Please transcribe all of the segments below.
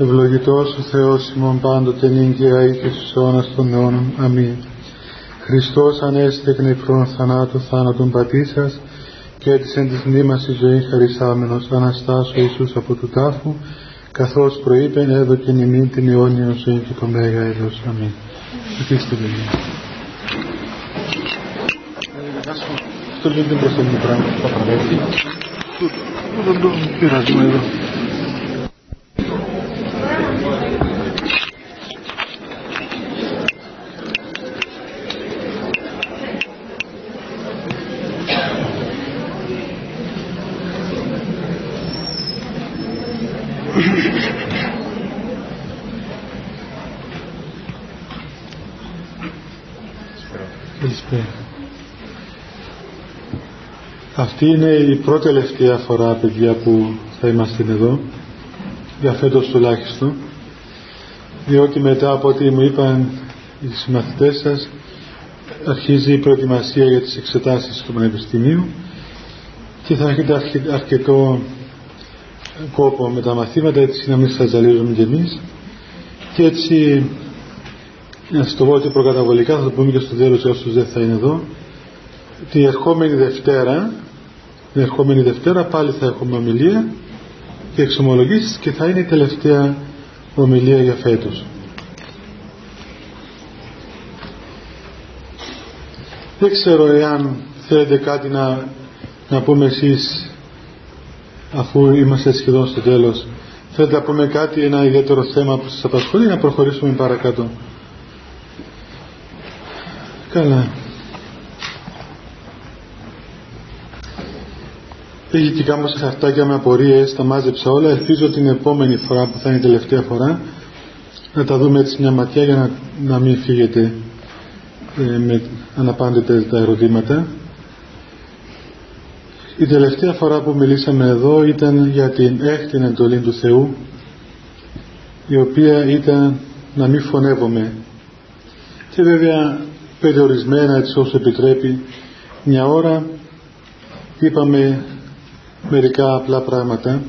Ευλογητός ο Θεός ημών πάντοτε νύγκαια ή και στους αιώνας των αιώνων. Αμήν. Χριστός ανέστη εκ νεκρών θανάτου θάνατον πατήσας και έτησεν της μνήμας η ζωή χαρισάμενος Αναστάσου Ιησούς από του τάφου καθώς προείπεν έδωκεν ημίν την αιώνια ζωή και το Μέγα έδος. Αμήν. Ευχαριστώ παιδιά. Αυτό λίγο δεν προσθέτει πράγμα. Θα παραδέχει. Δεν το πειράζουμε εδώ. Αυτή είναι η πρώτη τελευταία φορά, παιδιά, που θα είμαστε εδώ, για φέτος τουλάχιστον, διότι μετά από ό,τι μου είπαν οι συμμαθητές σας, αρχίζει η προετοιμασία για τις εξετάσεις του Πανεπιστημίου και θα έχετε αρκετό κόπο με τα μαθήματα, έτσι να μην σας ζαλίζουμε κι εμείς. Και έτσι, να σας το πω ότι προκαταβολικά θα το πούμε και στο τέλος όσους δεν θα είναι εδώ, την ερχόμενη Δευτέρα την ερχόμενη Δευτέρα πάλι θα έχουμε ομιλία και εξομολογήσεις και θα είναι η τελευταία ομιλία για φέτος. Δεν ξέρω εάν θέλετε κάτι να, να πούμε εσείς αφού είμαστε σχεδόν στο τέλος. Θέλετε να πούμε κάτι, ένα ιδιαίτερο θέμα που σας απασχολεί να προχωρήσουμε παρακάτω. Καλά. Πήγε και κάμωσα χαρτάκια με απορίες, τα μάζεψα όλα. Ελπίζω την επόμενη φορά που θα είναι η τελευταία φορά να τα δούμε έτσι μια ματιά για να, να μην φύγετε ε, με αναπάντητε τα ερωτήματα. Η τελευταία φορά που μιλήσαμε εδώ ήταν για την έκτη εντολή του Θεού η οποία ήταν να μην φωνεύομαι και βέβαια περιορισμένα έτσι όσο επιτρέπει μια ώρα είπαμε μερικά απλά πράγματα.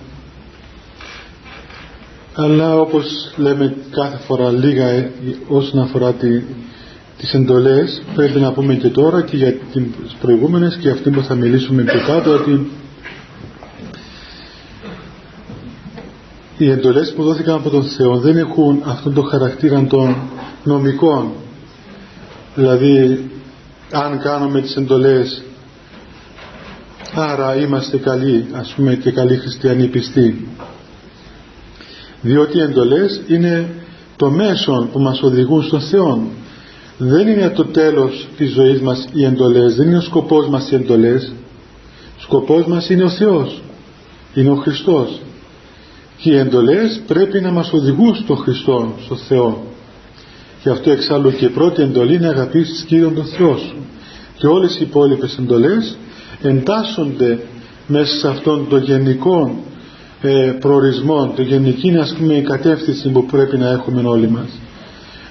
Αλλά όπως λέμε κάθε φορά λίγα ε, όσον αφορά τη, τις εντολές πρέπει να πούμε και τώρα και για τις προηγούμενες και αυτή που θα μιλήσουμε πιο κάτω ότι οι εντολές που δόθηκαν από τον Θεό δεν έχουν αυτόν τον χαρακτήρα των νομικών. Δηλαδή αν κάνουμε τις εντολές άρα είμαστε καλοί ας πούμε και καλοί χριστιανοί πιστοί. Διότι οι εντολές είναι το μέσο που μας οδηγούν στον Θεό δεν είναι το τέλος της ζωής μας οι εντολές δεν είναι ο σκοπός μας οι εντολές. Σκοπός μας είναι ο Θεός είναι ο Χριστός. Και οι εντολές πρέπει να μας οδηγούν στον Χριστό, στον Θεό. Και αυτό εξάλλου και η πρώτη εντολή είναι αγαπήσεις Κύριον τον Θεό σου και όλες οι υπόλοιπες εντολές εντάσσονται μέσα σε αυτόν τον γενικό ε, προορισμό, το γενική ας πούμε κατεύθυνση που πρέπει να έχουμε όλοι μας.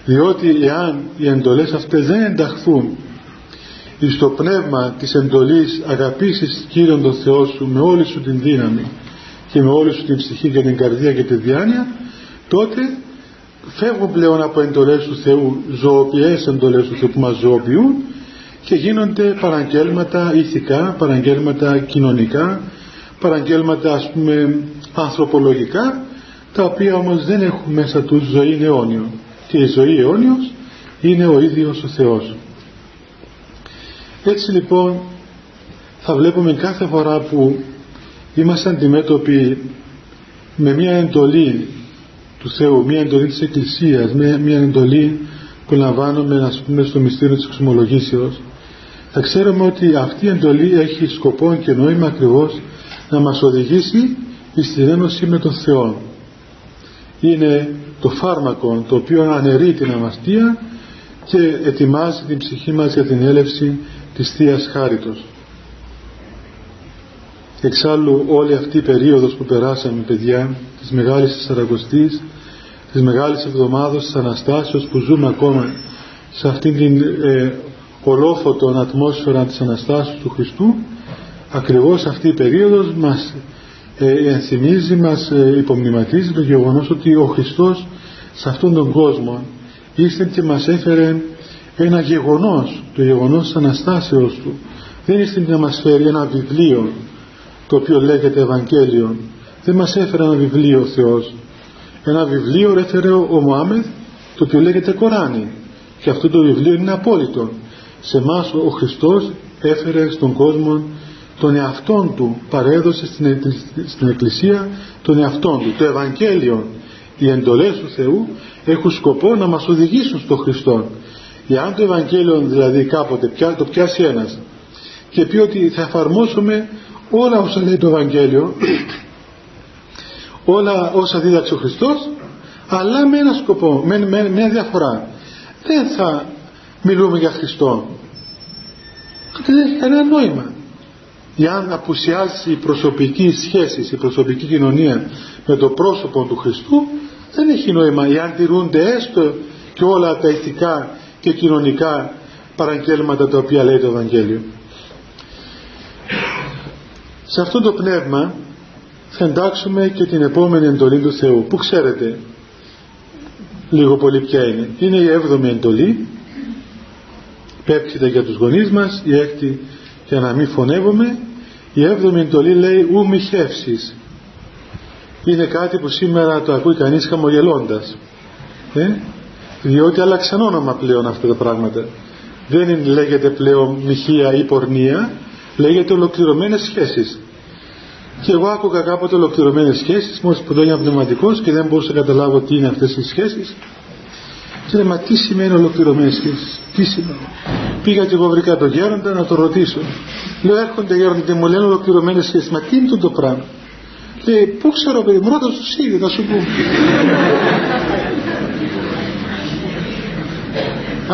Διότι εάν οι εντολές αυτές δεν ενταχθούν στο πνεύμα της εντολής αγαπήσεις Κύριον τον Θεό σου με όλη σου την δύναμη και με όλη σου την ψυχή και την καρδία και τη διάνοια τότε φεύγουν πλέον από εντολές του Θεού ζωοποιές εντολές του Θεού που μας ζωοποιούν και γίνονται παραγγέλματα ηθικά, παραγγέλματα κοινωνικά, παραγγέλματα ας πούμε ανθρωπολογικά, τα οποία όμως δεν έχουν μέσα τους ζωή αιώνιο. Και η ζωή αιώνιος είναι ο ίδιος ο Θεός. Έτσι λοιπόν θα βλέπουμε κάθε φορά που είμαστε αντιμέτωποι με μια εντολή του Θεού, μια εντολή της Εκκλησίας, μια, μια εντολή που λαμβάνουμε ας πούμε στο μυστήριο της εξομολογήσεως θα ξέρουμε ότι αυτή η εντολή έχει σκοπό και νόημα ακριβώς να μας οδηγήσει στην ένωση με τον Θεό. Είναι το φάρμακο το οποίο αναιρεί την αμαστία και ετοιμάζει την ψυχή μας για την έλευση της Θείας Χάριτος. Εξάλλου όλη αυτή η περίοδος που περάσαμε παιδιά της Μεγάλης Τεσσαρακοστής της Μεγάλης Εβδομάδος της Αναστάσεως που ζούμε ακόμα σε αυτήν την ε, ολόφωτον ατμόσφαιρα της Αναστάσεως του Χριστού ακριβώς αυτή η περίοδος μας ε, ενθυμίζει μας ε, υπομνηματίζει το γεγονός ότι ο Χριστός σε αυτόν τον κόσμο ήρθε και μας έφερε ένα γεγονός το γεγονός της Αναστάσεως του. Δεν ήρθε να μας φέρει ένα βιβλίο το οποίο λέγεται Ευαγγέλιο δεν μας έφερε ένα βιβλίο ο Θεός. Ένα βιβλίο έφερε ο Μωάμεθ το οποίο λέγεται Κοράνι. Και αυτό το βιβλίο είναι απόλυτο σε εμάς ο Χριστός έφερε στον κόσμο τον εαυτόν του παρέδωσε στην, στην Εκκλησία τον εαυτόν του το Ευαγγέλιο. Οι εντολές του Θεού έχουν σκοπό να μας οδηγήσουν στον Χριστό. Εάν το Ευαγγέλιο δηλαδή κάποτε το πιάσει ένας και πει ότι θα εφαρμόσουμε όλα όσα λέει το Ευαγγέλιο όλα όσα δίδαξε ο Χριστός αλλά με ένα σκοπό, με, με, μια διαφορά. Δεν θα μιλούμε για Χριστό δεν έχει κανένα νόημα εάν απουσιάσει η προσωπική σχέση, η προσωπική κοινωνία με το πρόσωπο του Χριστού δεν έχει νόημα εάν τηρούνται έστω και όλα τα ηθικά και κοινωνικά παραγγέλματα τα οποία λέει το Ευαγγέλιο. Σε αυτό το πνεύμα θα εντάξουμε και την επόμενη εντολή του Θεού που ξέρετε λίγο πολύ ποια είναι. Είναι η έβδομη εντολή πέψητα για τους γονείς μας η έκτη για να μην φωνεύουμε η έβδομη εντολή λέει ου μη χεύσεις είναι κάτι που σήμερα το ακούει κανείς χαμογελώντας ε; διότι άλλαξαν όνομα πλέον αυτά τα πράγματα. Δεν είναι, λέγεται πλέον μοιχεία ή πορνεία λέγεται ολοκληρωμένες σχέσεις. Και εγώ άκουγα κάποτε ολοκληρωμένες σχέσεις μόλις σπουδόγια πνευματικός και δεν μπορούσα να καταλάβω τι είναι αυτές οι σχέσεις και λέει, μα τι σημαίνει ολοκληρωμένες σχέσεις, τι σημαίνει; Πήγα και εγώ βρήκα τον γέροντα να το ρωτήσω. Λέω, έρχονται γέροντα και μου λένε ολοκληρωμένες σχέσεις, μα τι είναι το πράγμα; Λέει, πού ξέρω παιδί μου, ρώτας στους ίδιους να σου πω.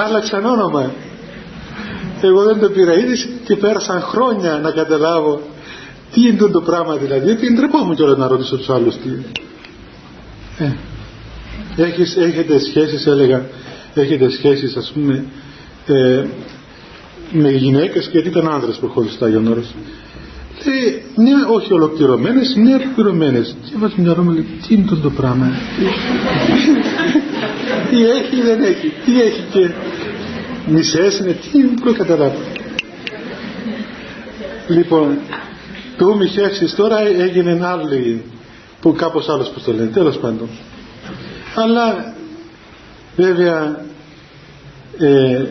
Άλλαξαν όνομα. Εγώ δεν το πήρα είδηση και πέρασαν χρόνια να καταλάβω τι είναι το πράγμα δηλαδή. Γιατί ντρεπόμουν κιόλας να ρωτήσω τους άλλους τι ε. Έχεις, έχετε σχέσεις έλεγα έχετε σχέσεις ας πούμε ε, με γυναίκες γιατί ήταν άνδρες που ερχόντουσαν στα Άγιον Όρος. Λέει ναι όχι ολοκληρωμένες ναι ολοκληρωμένες. Και βάζει μια ρόμα λέει τι είναι το πράγμα; Τι έχει δεν έχει τι έχει και μισές είναι τι είναι που καταλάβει λοιπόν το μισεύσεις τώρα έγινε άλλη που κάπως άλλος που το λένε τέλος πάντων αλλά βέβαια ε,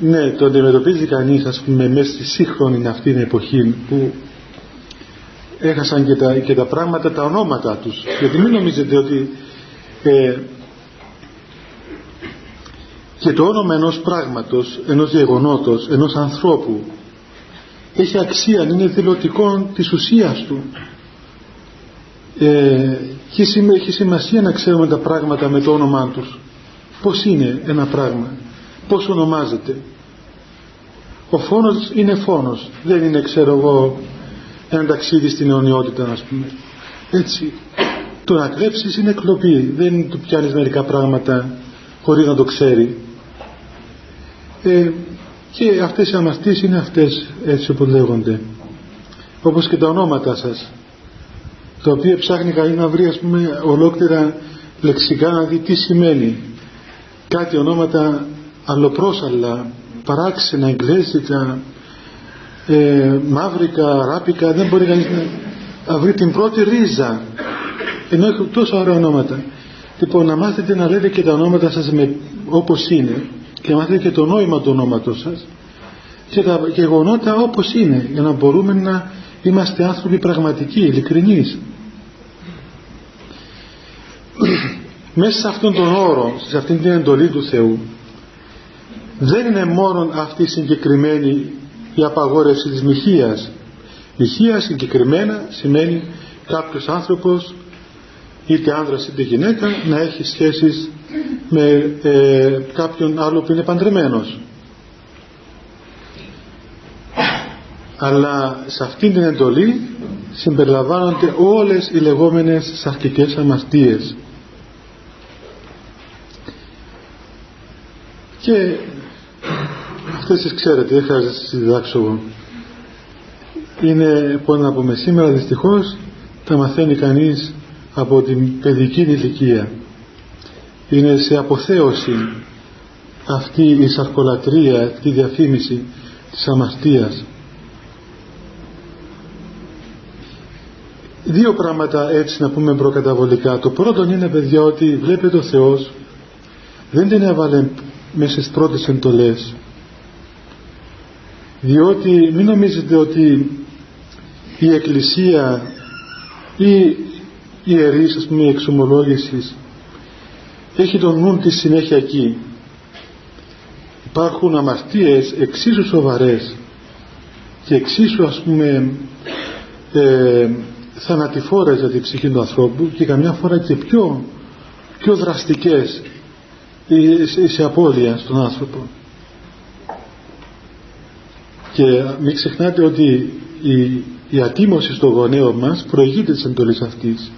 ναι το αντιμετωπίζει κανείς ας πούμε μέσα στη σύγχρονη αυτή την εποχή που έχασαν και τα, και τα πράγματα τα ονόματα τους. Γιατί μην νομίζετε ότι ε, και το όνομα ενός πράγματος ενός γεγονότος, ενός ανθρώπου έχει αξία, είναι δηλωτικό της ουσίας του ε, έχει σημασία να ξέρουμε τα πράγματα με το όνομά τους. Πως είναι ένα πράγμα; Πως ονομάζεται; Ο φόνος είναι φόνος. Δεν είναι ξέρω εγώ ένα ταξίδι στην αιωνιότητα ας πούμε. Έτσι. Το να κλέψεις είναι κλοπή. Δεν του πιάνεις μερικά πράγματα χωρίς να το ξέρει. Ε, και αυτές οι αμαστίες είναι αυτές έτσι όπως λέγονται. Όπως και τα ονόματα σας τα οποία ψάχνει κανείς να βρει ας πούμε ολόκληρα λεξικά να δει τι σημαίνει. Κάτι ονόματα αλλοπρόσαλλα παράξενα, εγγλέζικα ε, μαύρικα, ράπικα δεν μπορεί κανείς να βρει την πρώτη ρίζα. Ενώ έχουν τόσα ωραία ονόματα. Λοιπόν να μάθετε να λέτε και τα ονόματα σας με, όπως είναι και να μάθετε και το νόημα του ονόματος σας και τα γεγονότα όπως είναι για να μπορούμε να είμαστε άνθρωποι πραγματικοί, ειλικρινείς μέσα σε αυτόν τον όρο σε αυτήν την εντολή του Θεού δεν είναι μόνο αυτή η συγκεκριμένη η απαγόρευση της μοιχείας. Μοιχεία συγκεκριμένα σημαίνει κάποιος άνθρωπος είτε άνδρας είτε γυναίκα να έχει σχέσεις με ε, κάποιον άλλο που είναι παντρεμένος. Αλλά σε αυτήν την εντολή συμπεριλαμβάνονται όλες οι λεγόμενες σαρκικές αμαστίες και αυτές τις ξέρετε δεν χρειάζεται να σας διδάξω εγώ. Είναι πώς να πούμε σήμερα δυστυχώς τα μαθαίνει κανείς από την παιδική ηλικία. Είναι σε αποθέωση αυτή η σαρκολατρία, αυτή η διαφήμιση της αμαρτίας. Δύο πράγματα έτσι να πούμε προκαταβολικά. Το πρώτο είναι παιδιά ότι βλέπετε ο Θεός δεν την έβαλε μέσα στις πρώτες εντολές. Διότι μην νομίζετε ότι η Εκκλησία ή η ιερείς ας πούμε η εξομολόγησης έχει τον νου της συνέχεια εκεί. Υπάρχουν αμαρτίες εξίσου σοβαρές και εξίσου ας πούμε ε, θανατηφόρες για την ψυχή του ανθρώπου και καμιά φορά και πιο, πιο δραστικές σε απώλεια στον άνθρωπο. Και μην ξεχνάτε ότι η, η ατίμωση στο γονέο μας προηγείται της εντολής αυτής.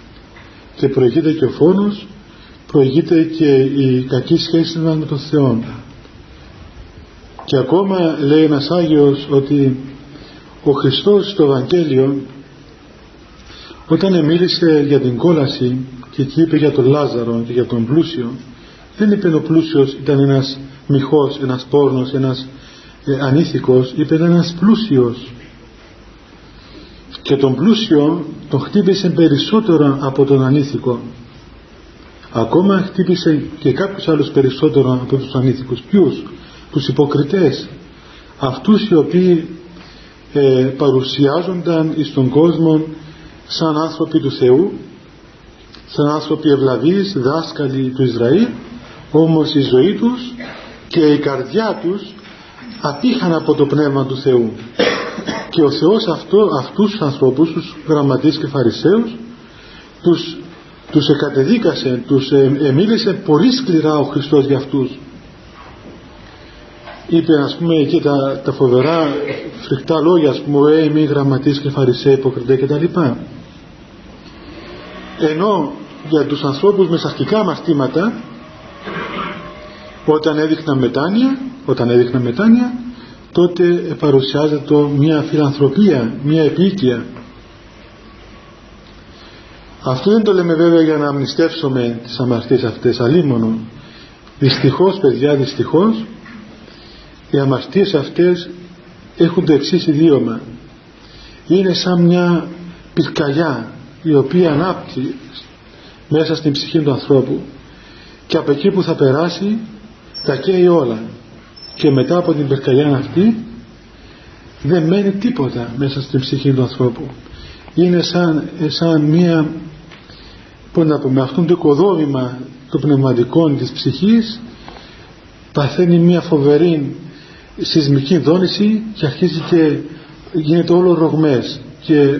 Και προηγείται και ο φόνος προηγείται και η κακή σχέση μας με τον Θεό. Και ακόμα λέει ένας Άγιος ότι ο Χριστός στο Ευαγγέλιο όταν μίλησε για την κόλαση και εκεί είπε για τον Λάζαρο και για τον πλούσιο δεν είπε ο πλούσιος ήταν ένας μοιχός, ένας πόρνος, ένας ε, ανήθικος είπε ένας πλούσιος. Και τον πλούσιο τον χτύπησε περισσότερο από τον ανήθικο. Ακόμα χτύπησε και κάποιους άλλους περισσότερο από τους ανήθικους. Ποιους; Τους υποκριτές. Αυτούς οι οποίοι ε, παρουσιάζονταν στον κόσμο σαν άνθρωποι του Θεού σαν άνθρωποι ευλαβείς δάσκαλοι του Ισραήλ όμως η ζωή τους και η καρδιά τους απήχαν από το Πνεύμα του Θεού. Και ο Θεός αυτό, αυτούς τους ανθρώπους τους γραμματείς και φαρισαίους τους, τους εκατεδίκασε τους εμίλησε πολύ σκληρά ο Χριστός για αυτούς. Είπε ας πούμε εκεί τα, τα φοβερά φρικτά λόγια ας πούμε «Ε, μη γραμματείς και φαρισαίοι υποκριτέ» και τα λοιπά. Ενώ για τους ανθρώπους με σαρκικά μαστήματα όταν έδειχναν μετάνοια όταν έδειχναν μετάνοια τότε παρουσιάζεται μια φιλανθρωπία, μια επίκεια αυτό δεν το λέμε βέβαια για να αμνηστεύσουμε τις αμαρτίες αυτές αλίμονο. Δυστυχώς παιδιά δυστυχώς οι αμαρτίες αυτές έχουν το εξής ιδίωμα. Είναι σαν μια πυρκαγιά η οποία ανάπτει μέσα στην ψυχή του ανθρώπου και από εκεί που θα περάσει τα καίει όλα. Και μετά από την πυρκαγιά αυτή δεν μένει τίποτα μέσα στην ψυχή του ανθρώπου. Είναι σαν, σαν μια πώς να πούμε αυτόν το οικοδόμημα των πνευματικών της ψυχής παθαίνει μια φοβερή σεισμική δόνηση και αρχίζει και γίνεται όλο ρογμές. Και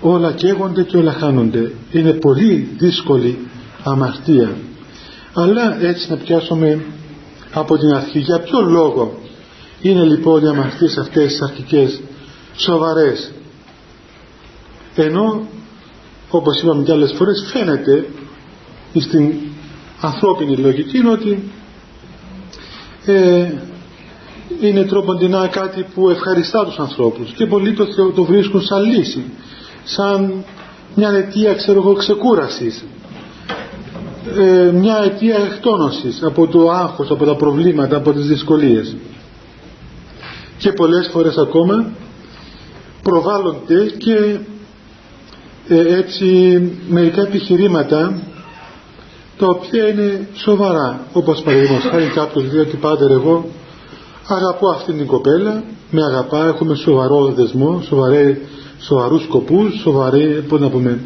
όλα καίγονται και όλα χάνονται. Είναι πολύ δύσκολη αμαρτία. Αλλά έτσι να πιάσουμε από την αρχή. Για ποιο λόγο είναι λοιπόν οι αμαρτίες αυτές τις αρχικές σοβαρές; Ενώ όπως είπαμε και άλλες φορές φαίνεται στην ανθρώπινη λογική είναι ότι ε, είναι τρόποντινά κάτι που ευχαριστά τους ανθρώπους και πολλοί το, το βρίσκουν σαν λύση σαν μια αιτία ξέρω εγώ ξεκούρασης ε, μια αιτία εκτόνωσης από το άγχος, από τα προβλήματα, από τις δυσκολίες. Και πολλές φορές ακόμα προβάλλονται και ε, έτσι μερικά επιχειρήματα τα οποία είναι σοβαρά όπως παραδείγματος χάρη κάποιος λέει ότι πάτερ εγώ αγαπώ αυτήν την κοπέλα με αγαπά, έχουμε σοβαρό δεσμό σοβαρέ, σοβαρούς σκοπούς σοβαρέ, πώς να πούμε,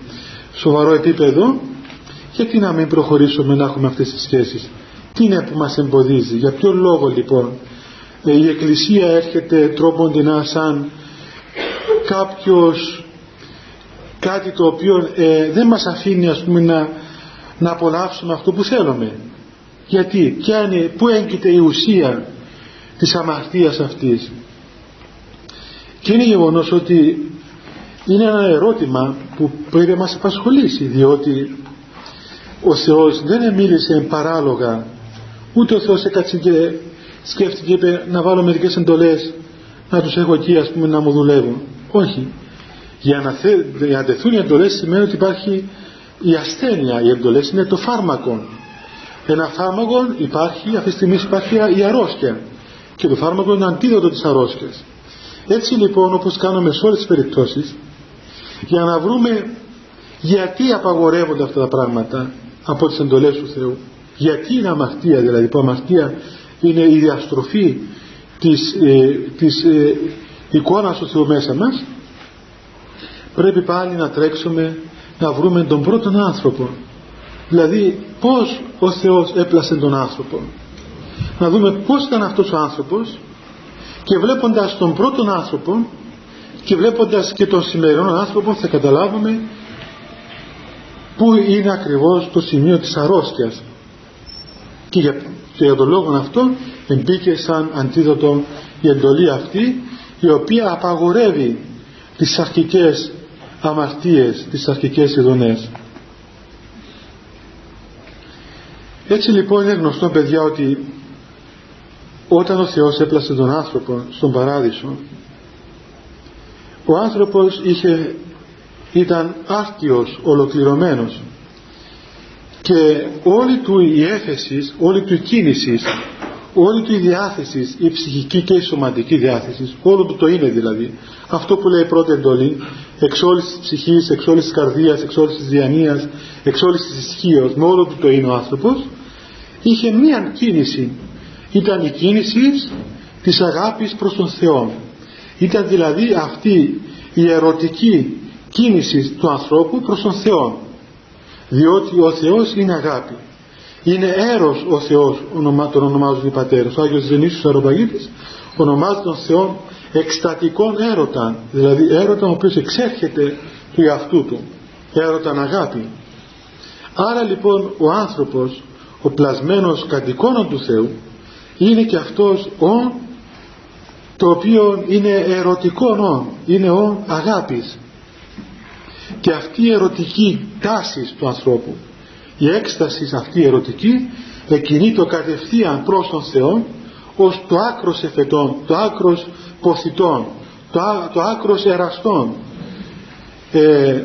σοβαρό επίπεδο γιατί να μην προχωρήσουμε να έχουμε αυτές τις σχέσεις. Τι είναι που μας εμποδίζει; Για ποιο λόγο λοιπόν ε, η Εκκλησία έρχεται τρόποντινά σαν κάποιος κάτι το οποίο ε, δεν μας αφήνει ας πούμε να, να απολαύσουμε αυτό που θέλουμε; Γιατί; Είναι, πού έγκυται η ουσία της αμαρτίας αυτής; Και είναι γεγονός ότι είναι ένα ερώτημα που πρέπει να μας απασχολήσει διότι ο Θεός δεν μίλησε παράλογα ούτε ο Θεός έκατσε και σκέφτηκε είπε να βάλω μερικές εντολές να τους έχω εκεί ας πούμε να μου δουλεύουν όχι Για να, θε, για να τεθούν οι εντολές σημαίνει ότι υπάρχει η ασθένεια. Οι εντολές είναι το φάρμακο. Ένα φάρμακο υπάρχει, αυτή τη στιγμή υπάρχει η αρρώστια. Και το φάρμακο είναι αντίδοτο της αρρώστιας. Έτσι λοιπόν όπως κάνουμε σε όλες τις περιπτώσεις για να βρούμε γιατί απαγορεύονται αυτά τα πράγματα από τις εντολές του Θεού. Γιατί είναι αμαρτία δηλαδή που αμαρτία είναι η διαστροφή της, ε, της ε, εικόνας του Θεού μέσα μας πρέπει πάλι να τρέξουμε να βρούμε τον πρώτον άνθρωπο δηλαδή πως ο Θεός έπλασε τον άνθρωπο να δούμε πως ήταν αυτός ο άνθρωπος και βλέποντας τον πρώτον άνθρωπο και βλέποντας και τον σημερινό άνθρωπο θα καταλάβουμε πού είναι ακριβώς το σημείο της αρρώστιας και για, και για τον λόγο αυτό εμπήκε σαν αντίδοτο η εντολή αυτή η οποία απαγορεύει τις αρχικές αμαρτίες, τις αρχικές ειδονές. Έτσι λοιπόν είναι γνωστό παιδιά ότι όταν ο Θεός έπλασε τον άνθρωπο στον παράδεισο ο άνθρωπος είχε, ήταν άρτιος, ολοκληρωμένος και όλη του η έφεση, όλη του η κίνησης, όλη του η διάθεσης, η ψυχική και η σωματική διάθεσης, όλο του το είναι δηλαδή, αυτό που λέει η πρώτη εντολή, εξ όλης της ψυχής, εξ όλης της καρδίας, εξ όλης της διανοίας, εξ όλης της ισχύως, με όλο του το είναι ο άνθρωπος, είχε μία κίνηση. Ήταν η κίνηση της αγάπης προς τον Θεό. Ήταν δηλαδή αυτή η ερωτική κίνησης του ανθρώπου προς τον Θεό διότι ο Θεός είναι αγάπη. Είναι έρος ο Θεός τον ονομάζουν οι πατέρες. Ο Άγιος Ζενίσιος Αεροπαγίτης ονομάζει τον Θεό εκστατικών έρωτα δηλαδή έρωτα ο οποίος εξέρχεται του εαυτού του έρωταν αγάπη. Άρα λοιπόν ο άνθρωπος ο πλασμένος κατοικώνων του Θεού είναι και αυτός ο το οποίο είναι ερωτικό όν, είναι ο αγάπης και αυτή η ερωτική τάση του ανθρώπου η έκσταση αυτή η ερωτική εκκινεί το κατευθείαν προς τον Θεό ως το άκρος εφετών, το άκρος ποθητών, το, το άκρος εραστών. Ε,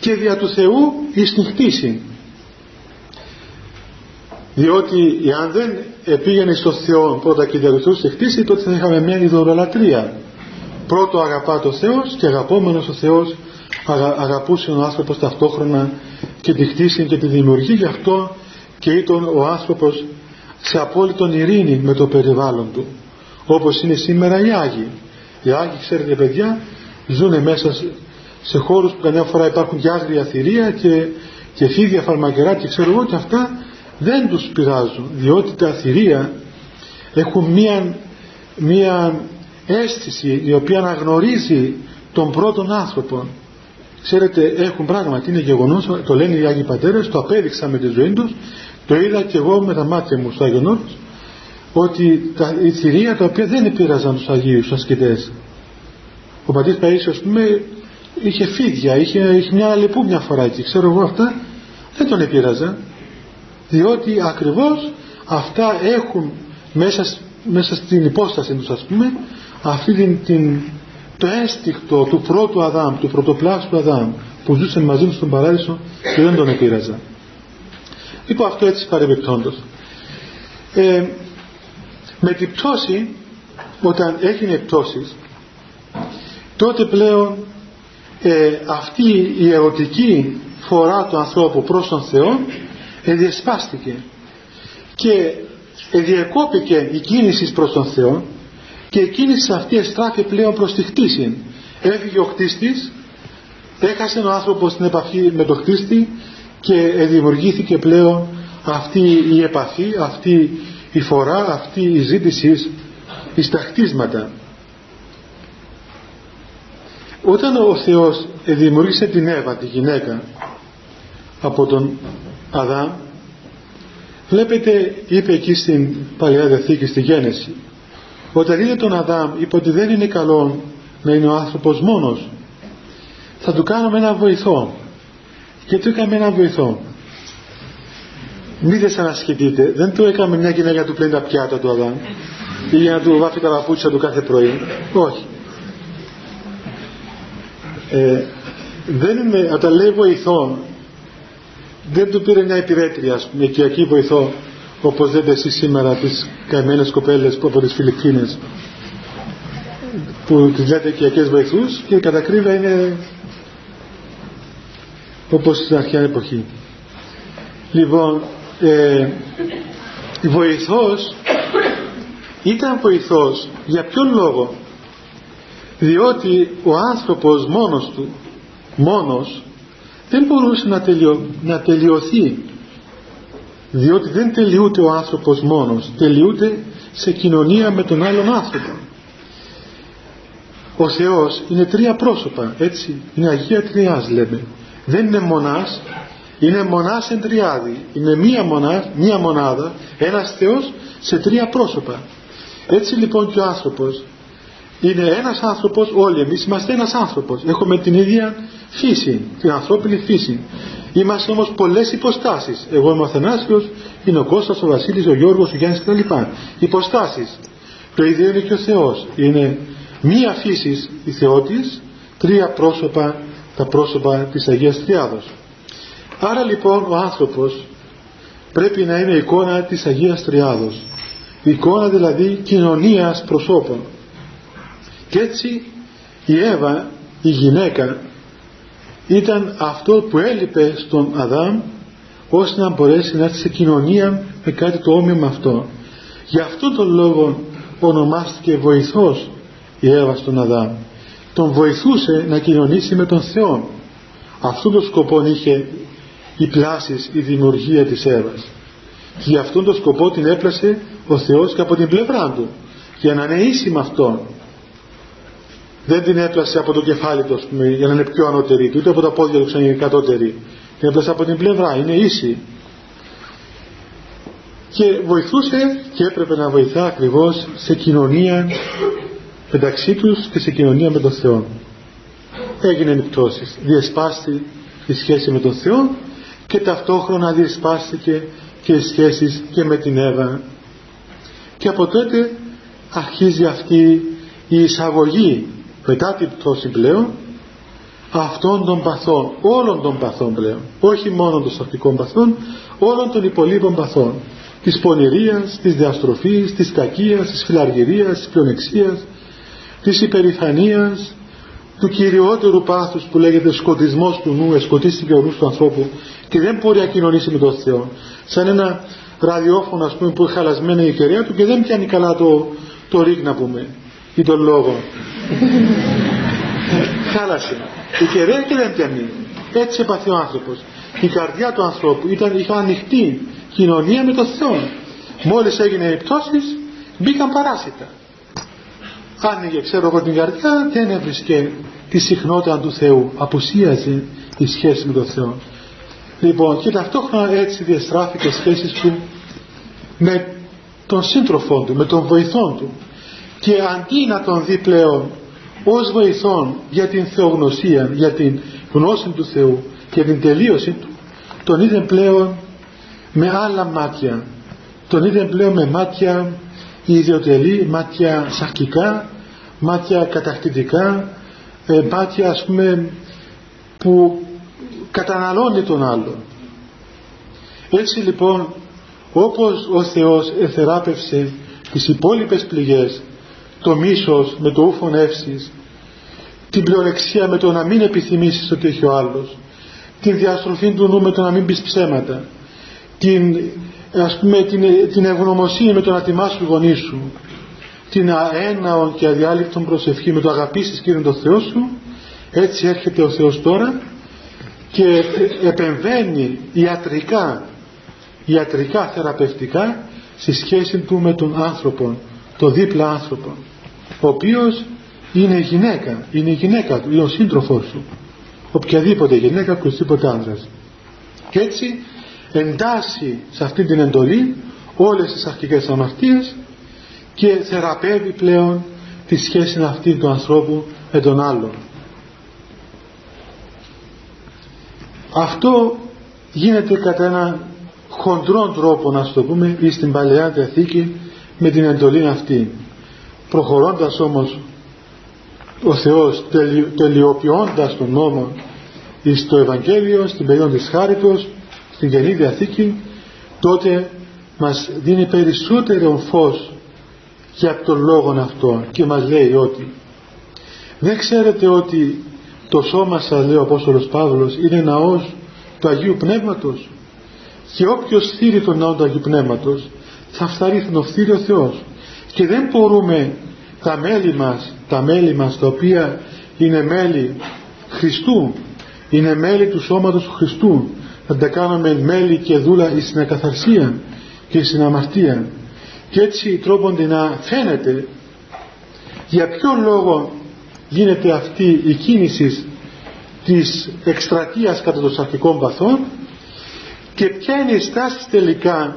και δια του Θεού εις διότι αν δεν πήγαινε στον Θεό πρώτα και διαδοθούσε χτίσει τότε θα είχαμε μια ειδωλολατρία πρώτο αγαπά το Θεός και αγαπόμενος ο Θεός αγα, αγαπούσε ο άνθρωπος ταυτόχρονα και τη χτίσει και τη δημιουργεί γι' αυτό και ήταν ο άνθρωπος σε απόλυτον ειρήνη με το περιβάλλον του. Όπως είναι σήμερα οι Άγιοι. Οι Άγιοι ξέρετε παιδιά ζουν μέσα σε, σε χώρους που καμιά φορά υπάρχουν και άγρια θηρία και, και φίδια φαρμακερά και ξέρω εγώ και αυτά δεν τους πειράζουν διότι τα θηρία έχουν μία, μία αίσθηση η οποία αναγνωρίζει τον πρώτον άνθρωπο ξέρετε έχουν πράγματι είναι γεγονός το λένε οι Άγιοι Πατέρες το απέδειξα με τη ζωή τους το είδα και εγώ με τα μάτια μου στο Άγιον ότι τα, η θηρία τα οποία δεν επήραζαν τους Αγίους τους ασκητές. Ο πατήρ Παΐσιος πούμε είχε φίδια είχε, είχε μια λεπού μια φορά εκεί ξέρω εγώ αυτά δεν τον επήραζαν διότι ακριβώς αυτά έχουν μέσα, μέσα στην υπόσταση τους ας πούμε αυτή την, την, το αίσθηκτο του πρώτου Αδάμ, του πρωτοπλάστου Αδάμ που ζούσε μαζί του στον παράδεισο και δεν τον επήραζα. Λοιπόν αυτό έτσι παρεμπιπτόντως. Ε, με την πτώση, όταν έγινε πτώσης, τότε πλέον ε, αυτή η ερωτική φορά του ανθρώπου προς τον Θεό εδιασπάστηκε και διεκόπηκε η κίνηση προς τον Θεό και η κίνηση αυτής εστράφει πλέον προς τη χτίση. Έφυγε ο χτίστης έχασε ο άνθρωπος την επαφή με τον χτίστη και δημιουργήθηκε πλέον αυτή η επαφή αυτή η φορά αυτή η ζήτηση στα χτίσματα. Όταν ο Θεός δημιούργησε την Εύα τη γυναίκα από τον Αδάμ βλέπετε είπε εκεί στην Παλαιά Διαθήκη στη Γένεση όταν είδε τον Αδάμ είπε ότι δεν είναι καλό να είναι ο άνθρωπος μόνος. Θα του κάνουμε ένα βοηθό. Και του έκαμε ένα βοηθό. Μην δεν ανασχετείτε. Δεν του έκαμε μια γυναίκα του πλένει τα πιάτα του Αδάμ. Ή για να του βάφει τα παπούτσια του κάθε πρωί. Όχι. Ε, δεν είναι, όταν λέει βοηθό δεν του πήρε μια υπηρέτρια ας πούμε οικιακή βοηθό όπως λέτε εσείς σήμερα τις καημένες κοπέλες από τις Φιλιππίνες που τις λέτε οικιακές βοηθούς και κατά κρύβα είναι όπως στην αρχαία εποχή. Λοιπόν ε, βοηθός ήταν βοηθός για ποιον λόγο; Διότι ο άνθρωπος μόνος του μόνος δεν μπορούσε να, τελειω, να τελειωθεί διότι δεν τελειούται ο άνθρωπος μόνος τελειούται σε κοινωνία με τον άλλον άνθρωπο. Ο Θεός είναι τρία πρόσωπα έτσι είναι Αγία Τριάς λέμε. Δεν είναι μονάς είναι μονάς εν τριάδι είναι μία, μονάς, μία μονάδα ένας Θεός σε τρία πρόσωπα. Έτσι λοιπόν και ο άνθρωπος είναι ένας άνθρωπος όλοι εμείς είμαστε ένας άνθρωπος. Έχουμε την ίδια φύση την ανθρώπινη φύση. Είμαστε όμως πολλές υποστάσεις. Εγώ είμαι ο Αθανάσιος είναι ο Κώστας, ο Βασίλης, ο Γιώργος, ο Γιάννης κτλ. Υποστάσεις. Το ίδιο είναι και ο Θεός. Είναι μία φύση η Θεότης τρία πρόσωπα τα πρόσωπα της Αγίας Τριάδος. Άρα λοιπόν ο άνθρωπος πρέπει να είναι εικόνα της Αγίας Τριάδος. Εικόνα δηλαδή κοινωνίας προσώπων και έτσι η Εύα η γυναίκα ήταν αυτό που έλειπε στον Αδάμ ώστε να μπορέσει να έρθει σε κοινωνία με κάτι το όμοιο με αυτό. Γι' αυτό τον λόγο ονομάστηκε βοηθός η Εύα στον Αδάμ. Τον βοηθούσε να κοινωνήσει με τον Θεό. Αυτό το σκοπό είχε η πλάση, η δημιουργία της Εύας. Και γι' αυτόν τον σκοπό την έπλασε ο Θεός και από την πλευρά του για να είναι ίση με Αυτόν δεν την έπλασε από το κεφάλι του πούμε, για να είναι πιο ανώτερη ούτε από τα πόδια του ξανά είναι κατώτερη. Την έπλασε από την πλευρά είναι ίση. Και βοηθούσε και έπρεπε να βοηθά ακριβώς σε κοινωνία μεταξύ τους και σε κοινωνία με τον Θεό. Έγινε νυπτώσεις διεσπάστη η σχέση με τον Θεό και ταυτόχρονα διεσπάστηκε και οι σχέσεις και με την Εύα. Και από τότε αρχίζει αυτή η εισαγωγή μετά την πτώση πλέον αυτών των παθών, όλων των παθών πλέον, όχι μόνο των σωτικών παθών, όλων των υπολείπων παθών, της πονηρίας, της διαστροφής, της κακίας, της φιλαργυρίας, της πλεονεξίας, της υπερηφανίας, του κυριότερου πάθους που λέγεται σκοτισμός του νου, εσκοτίστηκε ο νους του ανθρώπου και δεν μπορεί να κοινωνήσει με τον Θεό. Σαν ένα ραδιόφωνο ας πούμε που έχει χαλασμένη η κεραία του και δεν πιάνει καλά το, το ρίγ να πούμε ή τον λόγο. Χάλασε. Η κεραία και δεν πιάνει. Έτσι έπαθε ο άνθρωπος. Η καρδιά του ανθρώπου ήταν, είχε ανοιχτή κοινωνία με τον Θεό. Μόλις έγινε η πτώση μπήκαν παράσιτα. Άνοιγε ξέρω εγώ την καρδιά δεν έβρισκε τη συχνότητα του Θεού. Απουσίαζε η σχέση με τον Θεό. Λοιπόν και ταυτόχρονα έτσι διαστράφηκε σχέσεις του με τον σύντροφό του, με τον βοηθό του και αντί να τον δει πλέον ως βοηθόν για την θεογνωσία, για την γνώση του Θεού και την τελείωση του τον είδε πλέον με άλλα μάτια. Τον είδε πλέον με μάτια ιδιωτελή, μάτια σαρκικά μάτια κατακτητικά ε, μάτια ας πούμε που καταναλώνει τον άλλο έτσι λοιπόν όπως ο Θεός εθεράπευσε τις υπόλοιπες πληγές το μίσος με το ούφον εύσης την πλεονεξία με το να μην επιθυμήσεις ότι έχει ο άλλος την διαστροφή του νου με το να μην πεις ψέματα την, ας πούμε, την, την ευγνωμοσύνη με το να τιμάς τους γονείς σου την αέναον και αδιάλειπτον προσευχή με το αγαπήσεις Κύριε τον Θεό σου έτσι έρχεται ο Θεός τώρα και επεμβαίνει ιατρικά ιατρικά θεραπευτικά στη σχέση του με τον άνθρωπο το δίπλα άνθρωπο ο οποίος είναι γυναίκα είναι η γυναίκα του, είναι ο σύντροφός του. Οποιαδήποτε γυναίκα, οποιοδήποτε άντρας και έτσι εντάσσει σε αυτή την εντολή όλες τις αρχικές αμαρτίες και θεραπεύει πλέον τη σχέση αυτή του ανθρώπου με τον άλλον. Αυτό γίνεται κατά ένα χοντρό τρόπο να το πούμε ή στην Παλαιά Διαθήκη με την εντολή αυτή προχωρώντας όμως ο Θεός τελειοποιώντας τον νόμο στο Ευαγγέλιο, στην περίοδο της Χάριτος, στην Καινή Διαθήκη, τότε μας δίνει περισσότερο φως για τον λόγο αυτό και μας λέει ότι δεν ξέρετε ότι το σώμα σας λέει ο Απόστολος Παύλος είναι ναός του Αγίου Πνεύματος και όποιος στήρει τον ναό του Αγίου Πνεύματος θα φταρεί ο Θεός και δεν μπορούμε τα μέλη μας τα μέλη μας τα οποία είναι μέλη Χριστού είναι μέλη του σώματος του Χριστού να τα κάνουμε μέλη και δούλα στην ακαθαρσία και στην αμαρτία. Και έτσι τρόπονται να φαίνεται για ποιο λόγο γίνεται αυτή η κίνηση της εκστρατείας κατά των σαρκικών παθών και ποια είναι η στάση τελικά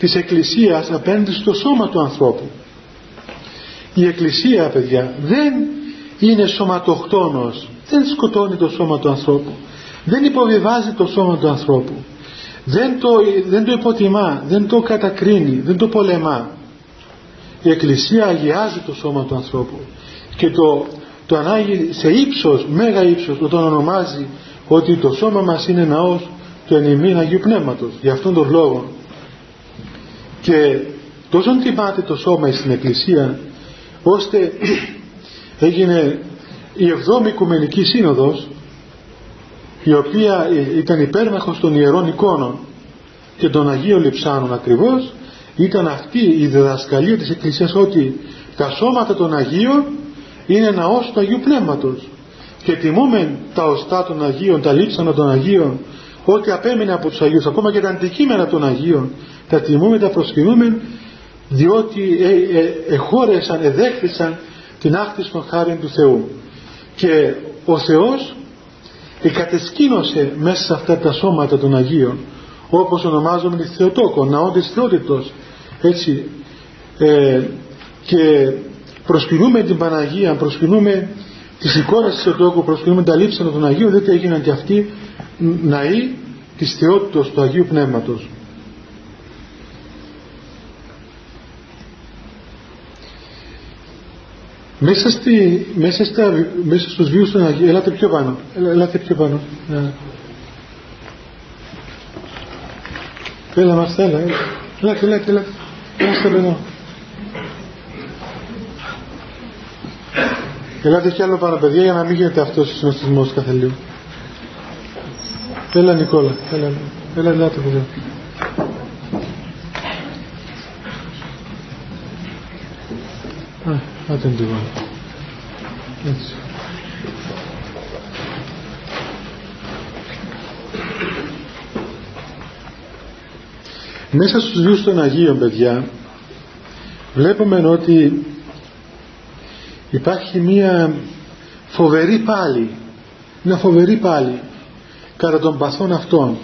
της Εκκλησίας απέναντι στο σώμα του ανθρώπου. Η Εκκλησία παιδιά δεν είναι σωματοκτόνος, δεν σκοτώνει το σώμα του ανθρώπου, δεν υποβιβάζει το σώμα του ανθρώπου, δεν το, δεν το υποτιμά, δεν το κατακρίνει, δεν το πολεμά. Η Εκκλησία αγιάζει το σώμα του ανθρώπου και το, το ανάγει σε ύψος, μέγα ύψος, όταν ονομάζει ότι το σώμα μας είναι ναός του ενημείν Αγίου Πνεύματος. Για αυτόν τον λόγο. Και τόσο τιμάται το σώμα στην Εκκλησία, ώστε έγινε η Εβδόμη Οικουμενική Σύνοδος η οποία ήταν υπέρμαχος των Ιερών Εικόνων και των Αγίων Λειψάνων ακριβώς ήταν αυτή η διδασκαλία της Εκκλησίας ότι τα σώματα των Αγίων είναι ναός του Αγίου Πνεύματος και τιμούμε τα οστά των Αγίων, τα λείψανα των Αγίων ό,τι απέμεινε από τους Αγίους ακόμα και τα αντικείμενα των Αγίων τα τιμούμε, τα προσκυνούμε διότι ε, ε, εχώρεσαν, εδέχθησαν την άκτηση των χάριν του Θεού. Και ο Θεός εκατεσκήνωσε μέσα σε αυτά τα σώματα των Αγίων όπως ονομάζομαι τη Θεοτόκο, ναό της Θεότητος. Έτσι ε, και προσκυνούμε την Παναγία, προσκυνούμε τις εικόνες της Θεοτόκου, προσκυνούμε τα λείψανα των Αγίων διότι έγιναν και αυτοί ναοί της Θεότητος του Αγίου Πνεύματος Μέσα, στη, μέσα, στα, μέσα στους βίους των Αγίων, ελάτε πιο πάνω, ελάτε πιο πάνω. Ναι. Έλα μας, έλα, έλα. Ελάτε, ελάτε, ελάτε. Είμαστε εδώ. Ελάτε κι άλλο πάνω παιδιά για να μην γίνεται αυτός ο συνοστισμός κάθε λίγο. Έλα Νικόλα, έλα, έλα, ελάτε παιδιά. Άντε λίγο. Έτσι. Μέσα στους βίους των Αγίων παιδιά βλέπουμε ότι υπάρχει μία φοβερή πάλι μια φοβερή πάλι κατά των παθών αυτών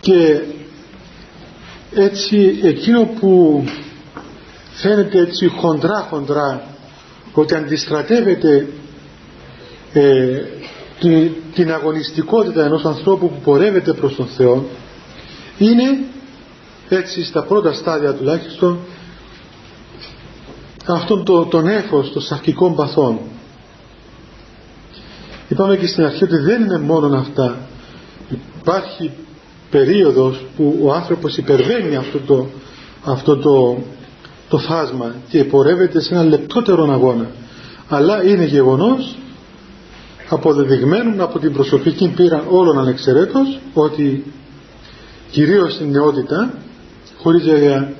και έτσι εκείνο που φαίνεται έτσι χοντρά χοντρά ότι αντιστρατεύεται ε, την, την αγωνιστικότητα ενός ανθρώπου που πορεύεται προς τον Θεό είναι έτσι στα πρώτα στάδια τουλάχιστον αυτόν το, τον έφος των σαρκικών παθών είπαμε και στην αρχή ότι δεν είναι μόνο αυτά. Υπάρχει περίοδος που ο άνθρωπος υπερβαίνει αυτό το, αυτό το το φάσμα και πορεύεται σε ένα λεπτότερο αγώνα. Αλλά είναι γεγονός αποδεδειγμένων από την προσωπική πείρα όλων ανεξαιρέτως ότι κυρίως στην νεότητα χωρίς για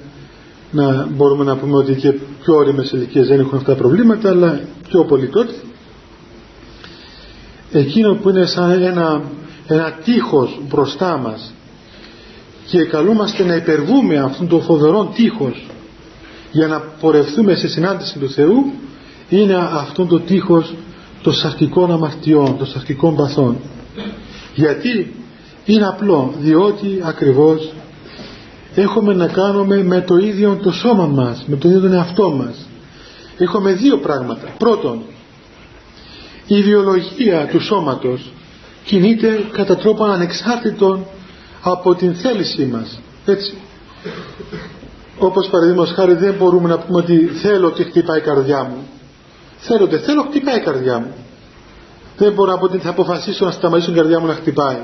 να μπορούμε να πούμε ότι και πιο όριμες ηλικίες δεν έχουν αυτά τα προβλήματα αλλά πιο πολύ τότε εκείνο που είναι σαν ένα, ένα τείχος μπροστά μας και καλούμαστε να υπερβούμε αυτόν τον φοβερό τείχος για να πορευθούμε σε συνάντηση του Θεού είναι αυτόν το τείχος των σαρκικών αμαρτιών, των σαρκικών παθών. Γιατί; Είναι απλό, διότι ακριβώς έχουμε να κάνουμε με το ίδιο το σώμα μας, με το ίδιο τον εαυτό μας. Έχουμε δύο πράγματα. Πρώτον, η βιολογία του σώματος κινείται κατά τρόπο ανεξάρτητον από την θέλησή μας. Έτσι. Όπως παραδείγματος χάρη δεν μπορούμε να πούμε ότι θέλω ότι χτυπάει η καρδιά μου. Θέλω δεν θέλω χτυπάει η καρδιά μου. Δεν μπορώ να πω ότι θα αποφασίσω να σταματήσω την καρδιά μου να χτυπάει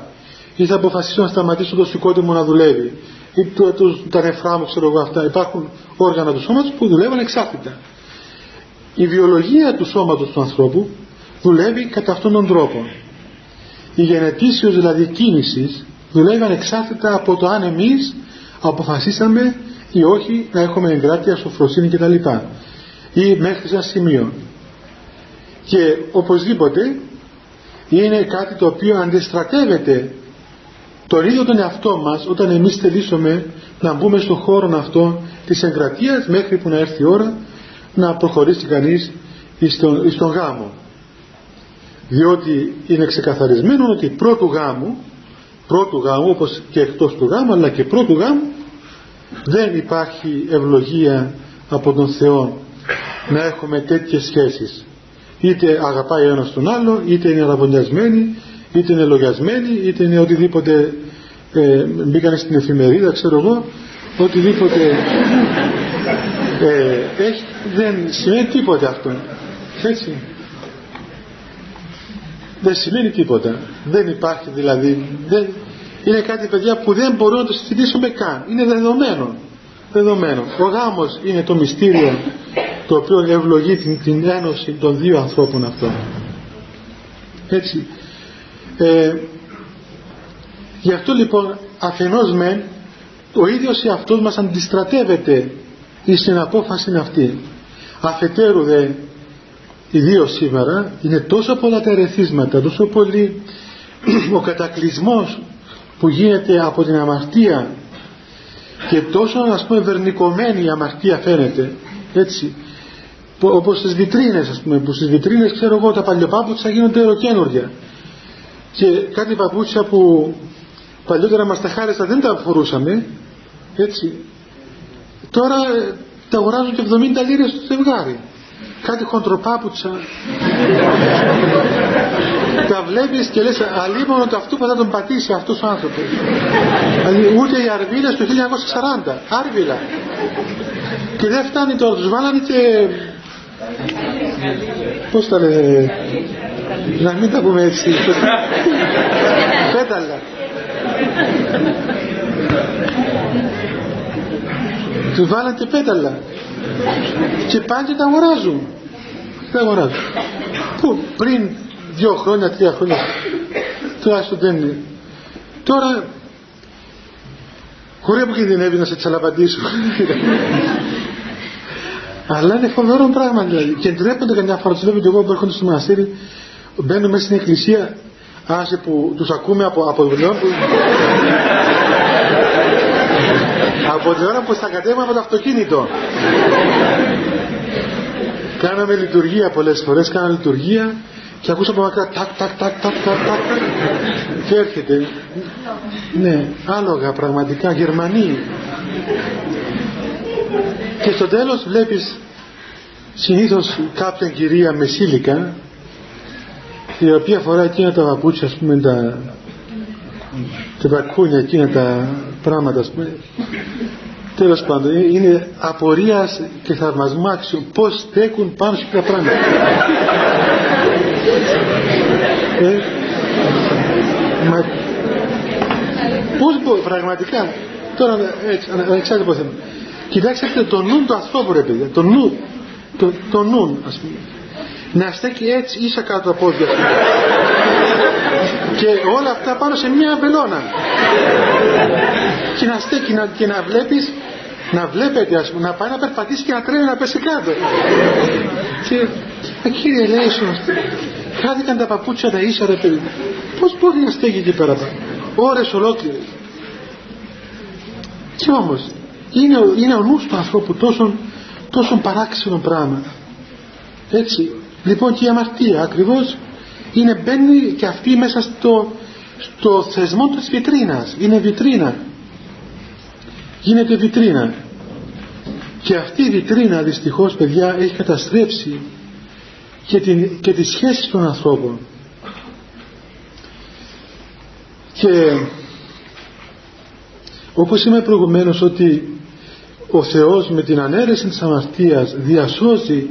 ή θα αποφασίσω να σταματήσω το σηκώτη μου να δουλεύει ή το, το, τα νεφρά μου ξέρω εγώ αυτά. Υπάρχουν όργανα του σώματος που δουλεύουν εξάρτητα. Η βιολογία του σώματος του ανθρώπου δουλεύει κατά αυτόν τον τρόπο η γενετήσιος δηλαδή κίνησης δουλεύει ανεξάρτητα από το αν εμείς αποφασίσαμε ή όχι να έχουμε εγκράτεια, σοφροσύνη κτλ. Ή μέχρι σε ένα σημείο. Και οπωσδήποτε είναι κάτι το οποίο αντιστρατεύεται τον ίδιο τον εαυτό μας όταν εμείς θελήσουμε να μπούμε στον χώρο αυτό της εγκρατείας μέχρι που να έρθει η ώρα να προχωρήσει κανείς στον, στον γάμο διότι είναι ξεκαθαρισμένο ότι πρώτου γάμου πρώτου γάμου όπως και εκτός του γάμου αλλά και πρώτου γάμου δεν υπάρχει ευλογία από τον Θεό να έχουμε τέτοιες σχέσεις. Είτε αγαπάει ο ένας τον άλλο είτε είναι αραβωνιασμένοι είτε είναι λογιασμένοι είτε είναι οτιδήποτε ε, μπήκαν στην εφημερίδα ξέρω εγώ οτιδήποτε ε, έχει, δεν σημαίνει τίποτα αυτό. Έτσι δεν σημαίνει τίποτα. Δεν υπάρχει δηλαδή δεν, είναι κάτι παιδιά που δεν μπορούμε να το συζητήσουμε καν. Είναι δεδομένο. Δεδομένο. Ο γάμος είναι το μυστήριο το οποίο ευλογεί την, την ένωση των δύο ανθρώπων αυτών. Έτσι. Ε, γι' αυτό λοιπόν αφενός μεν ο ίδιος εαυτός μας αντιστρατεύεται στην απόφαση αυτή. Αφετέρου δε ιδίως σήμερα είναι τόσο πολλά τα ερεθίσματα τόσο πολύ ο κατακλυσμός που γίνεται από την αμαρτία και τόσο ας πούμε βερνικωμένη η αμαρτία φαίνεται έτσι όπως στις βιτρίνες ας πούμε που στις βιτρίνες ξέρω εγώ τα παλιοπάπουτσα γίνονται ολοκένουργια. Και κάτι παπούτσια που παλιότερα μας τα χάρισαν δεν τα φορούσαμε έτσι τώρα ε, τα αγοράζουν και 70 λίρες στο ζευγάρι κάτι χοντροπάπουτσα τα βλέπεις και λες αλίμονο το αυτού που θα τον πατήσει αυτός ο άνθρωπος ούτε οι αρβίλες το 1940 άρβιλα και δεν φτάνει τώρα τους βάλανε και πώς τα λένε να μην τα πούμε έτσι πέταλα. Τους βάλανε και πέταλα και πάνε και τα αγοράζουν. Τα αγοράζουν. Που πριν δύο χρόνια, τρία χρόνια. Τουλάχιστον δεν είναι τώρα χωρί που κινδυνεύει να σε τσαλαπαντήσω. Αλλά είναι φοβερό πράγμα δηλαδή. Και ντρέπονται καμιά φορά. Τους λέω και εγώ που έρχονται στο μοναστήρι μπαίνουν μέσα στην εκκλησία άσε που τους ακούμε από, από δουλειών που από την ώρα που στα κατέβαμε από το αυτοκίνητο. Κάναμε λειτουργία πολλές φορές κάναμε λειτουργία και ακούσαμε από μακριά τάκ τάκ τάκ τάκ τάκ τάκ. Και έρχεται. Ναι άλογα πραγματικά Γερμανοί. Και στο τέλος βλέπεις συνήθως κάποια κυρία με σύλικα η οποία φορά εκείνα τα παπούτσια ας πούμε τα, τα πακούνια εκείνα τα πράγματα ας πούμε. Τέλος πάντων είναι απορίας και θαυμασμού άξιο πως στέκουν πάνω σε τα πράγματα. Ε, μα, πώς μπορεί πραγματικά τώρα έτσι ανεξάρτητα πώς θέμα. Κοιτάξτε το νου του ανθρώπου ρε παιδιά το νου το, το νου ας πούμε. Να στέκει έτσι ίσα κάτω από πόδια και όλα αυτά πάνω σε μια βελόνα και να στέκει να, και να βλέπεις να βλέπετε ας πούμε να πάει να περπατήσει και να τρέχει να πέσει κάτω. Και κύριε λέει σου χάθηκαν τα παπούτσια τα ίσα ρε παιδί. Πως μπορεί να στέκει εκεί πέρα ώρες ολόκληρες και όμως είναι, είναι ο νους του ανθρώπου τόσο, τόσο παράξενο πράγμα. Έτσι. Λοιπόν και η αμαρτία ακριβώς είναι μπαίνει και αυτή μέσα στο, στο θεσμό της βιτρίνας. Είναι βιτρίνα γίνεται βιτρίνα. Και αυτή η βιτρίνα δυστυχώς παιδιά έχει καταστρέψει και, την, και τις σχέσεις των ανθρώπων. Και όπως είμαι προηγουμένως ότι ο Θεός με την ανέρεση της αμαρτίας διασώζει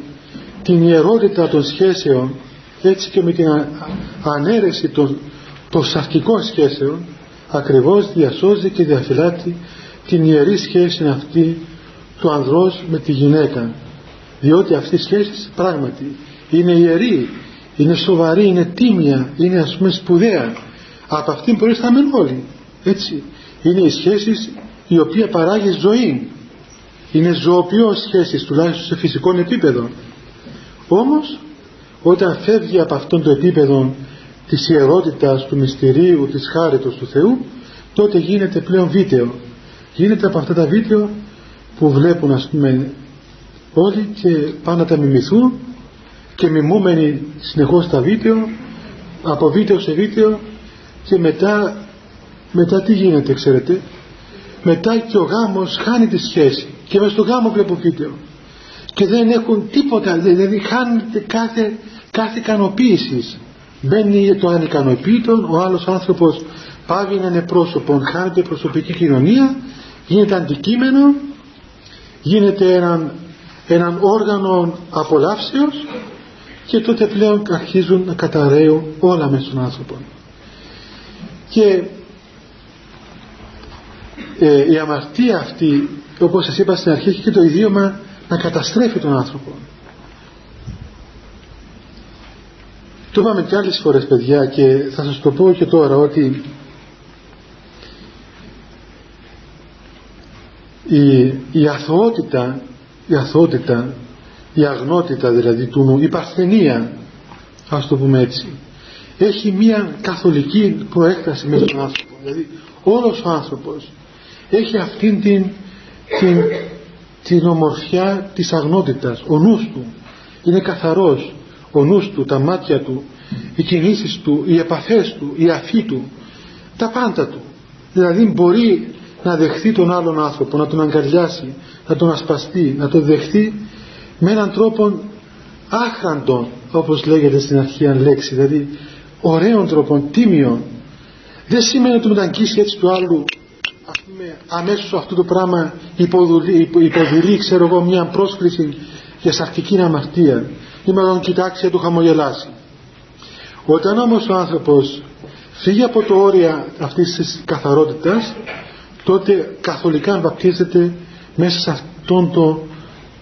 την ιερότητα των σχέσεων έτσι και με την ανέρεση των, των σαρκικών σχέσεων ακριβώς διασώζει και διαφυλάττει την ιερή σχέση αυτή του ανδρός με τη γυναίκα. Διότι αυτή η σχέση πράγματι είναι ιερή είναι σοβαρή, είναι τίμια είναι ας πούμε σπουδαία. Από αυτήν προϊστάμε όλοι έτσι. Είναι η σχέση η οποία παράγει ζωή. Είναι ζωοποιός σχέσεις τουλάχιστον σε φυσικό επίπεδο. Όμως όταν φεύγει από αυτόν το επίπεδο της ιερότητας του μυστηρίου της χάριτος του Θεού τότε γίνεται πλέον βίντεο γίνεται από αυτά τα βίντεο που βλέπουν ας πούμε όλοι και πάνε να τα μιμηθούν και μιμούμενοι συνεχώς τα βίντεο από βίντεο σε βίντεο και μετά μετά τι γίνεται ξέρετε. Μετά και ο γάμος χάνει τη σχέση και μες στο γάμο βλέπω βίντεο. Και δεν έχουν τίποτα δηλαδή χάνεται κάθε, κάθε ικανοποίησης. Μπαίνει το ανικανοποίητο ο άλλος άνθρωπος πάβει να είναι πρόσωπο χάνεται προσωπική κοινωνία γίνεται αντικείμενο γίνεται έναν, έναν όργανο απολαύσεως και τότε πλέον αρχίζουν να καταραίουν όλα μέσα στον άνθρωπο. Και ε, η αμαρτία αυτή όπως σας είπα στην αρχή έχει και το ιδίωμα να καταστρέφει τον άνθρωπο. Το είπαμε και άλλες φορές παιδιά και θα σας το πω και τώρα ότι η, η αθωότητα η αθωότητα η αγνότητα δηλαδή του νου η παρθενία ας το πούμε έτσι έχει μία καθολική προέκταση μέσα στον άνθρωπο. Δηλαδή όλος ο άνθρωπος έχει αυτήν την, την, την ομορφιά της αγνότητας. Ο νους του είναι καθαρός. Ο νους του, τα μάτια του οι κινήσεις του, οι επαφές του η αφή του τα πάντα του. Δηλαδή μπορεί να δεχθεί τον άλλον άνθρωπο να τον αγκαλιάσει να τον ασπαστεί, να τον δεχθεί με έναν τρόπο άχραντον όπως λέγεται στην αρχαία λέξη δηλαδή ωραίων τρόπων, τίμιων δεν σημαίνει ότι με την αγγίσει έτσι του άλλου ας πούμε, αμέσως αυτό το πράγμα υποδηλεί, ξέρω εγώ μια πρόσκληση για σαρκική αμαρτία. Ή με τον κοιτάξει να του χαμογελάσει όταν όμως ο άνθρωπος φύγει από το όρια αυτής της καθαρότητας τότε καθολικά βαπτίζεται μέσα σε αυτόν το,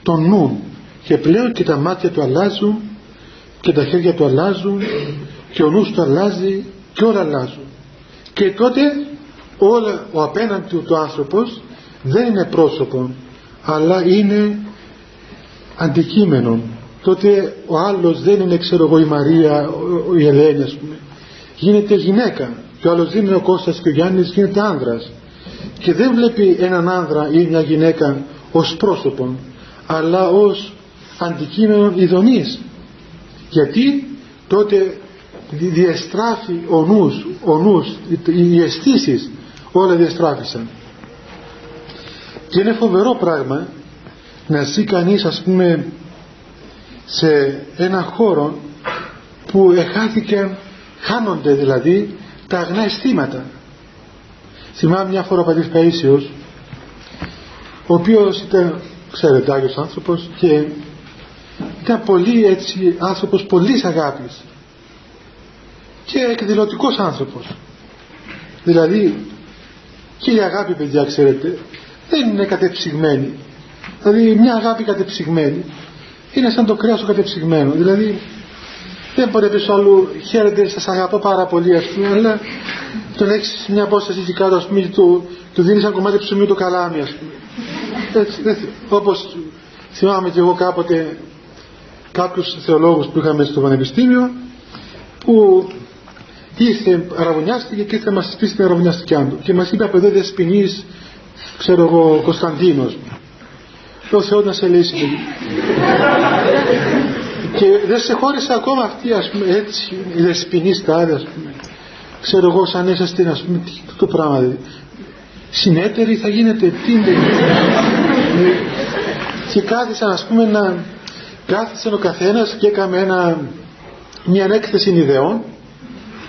το νου. Και πλέον και τα μάτια του αλλάζουν και τα χέρια του αλλάζουν και ο νους του αλλάζει και όλα αλλάζουν. Και τότε όλα, ο απέναντι του άνθρωπος δεν είναι πρόσωπο αλλά είναι αντικείμενο τότε ο άλλος δεν είναι ξέρω εγώ η Μαρία η Ελένη ας πούμε. Γίνεται γυναίκα. Και ο άλλος δεν είναι ο Κώστας και ο Γιάννης γίνεται άνδρας και δεν βλέπει έναν άνδρα ή μια γυναίκα ως πρόσωπο αλλά ως αντικείμενο ειδονής. Γιατί τότε διαστράφει ο νους, ο νους οι αισθήσεις όλα διαστράφησαν και είναι φοβερό πράγμα να ζει κανείς ας πούμε σε ένα χώρο που εχάθηκε χάνονται δηλαδή τα αγνά αισθήματα θυμάμαι μια φορά ο Πατήρ Παΐσιος ο οποίος ήταν ξέρετε Άγιος άνθρωπος και ήταν πολύ έτσι άνθρωπος πολύ αγάπης και εκδηλωτικός άνθρωπος. Δηλαδή και η αγάπη παιδιά ξέρετε δεν είναι κατεψυγμένη. Δηλαδή μια αγάπη κατεψυγμένη είναι σαν το κρέας το κατεψυγμένο. Δηλαδή δεν μπορεί να πει άλλου χαίρετε σας αγαπώ πάρα πολύ ας πούμε αλλά τον έχεις μια απόσταση εκεί κάτω ας πούμε του, του δίνεις ένα κομμάτι ψωμί το καλάμι ας πούμε. Έτσι, έτσι, όπως θυμάμαι και εγώ κάποτε κάποιους θεολόγους που είχαμε στο πανεπιστήμιο που ήρθε, αραβωνιάστηκε και ήρθε να μας πει την αραβωνιαστικιά του. Και μας είπε από εδώ δεσποινής ξέρω εγώ Κωνσταντίνος ο Θεός να σε λύσει και δεν σε χώρισε ακόμα αυτή ας πούμε έτσι η δεσποινή στάδια ας πούμε. Ξέρω εγώ σαν είσαστε ας πούμε τι το πράγμα δηλαδή. Συνέτεροι θα γίνετε τι είναι και κάθισαν ας πούμε να κάθισαν ο καθένας και έκαμε ένα, μια έκθεση ιδεών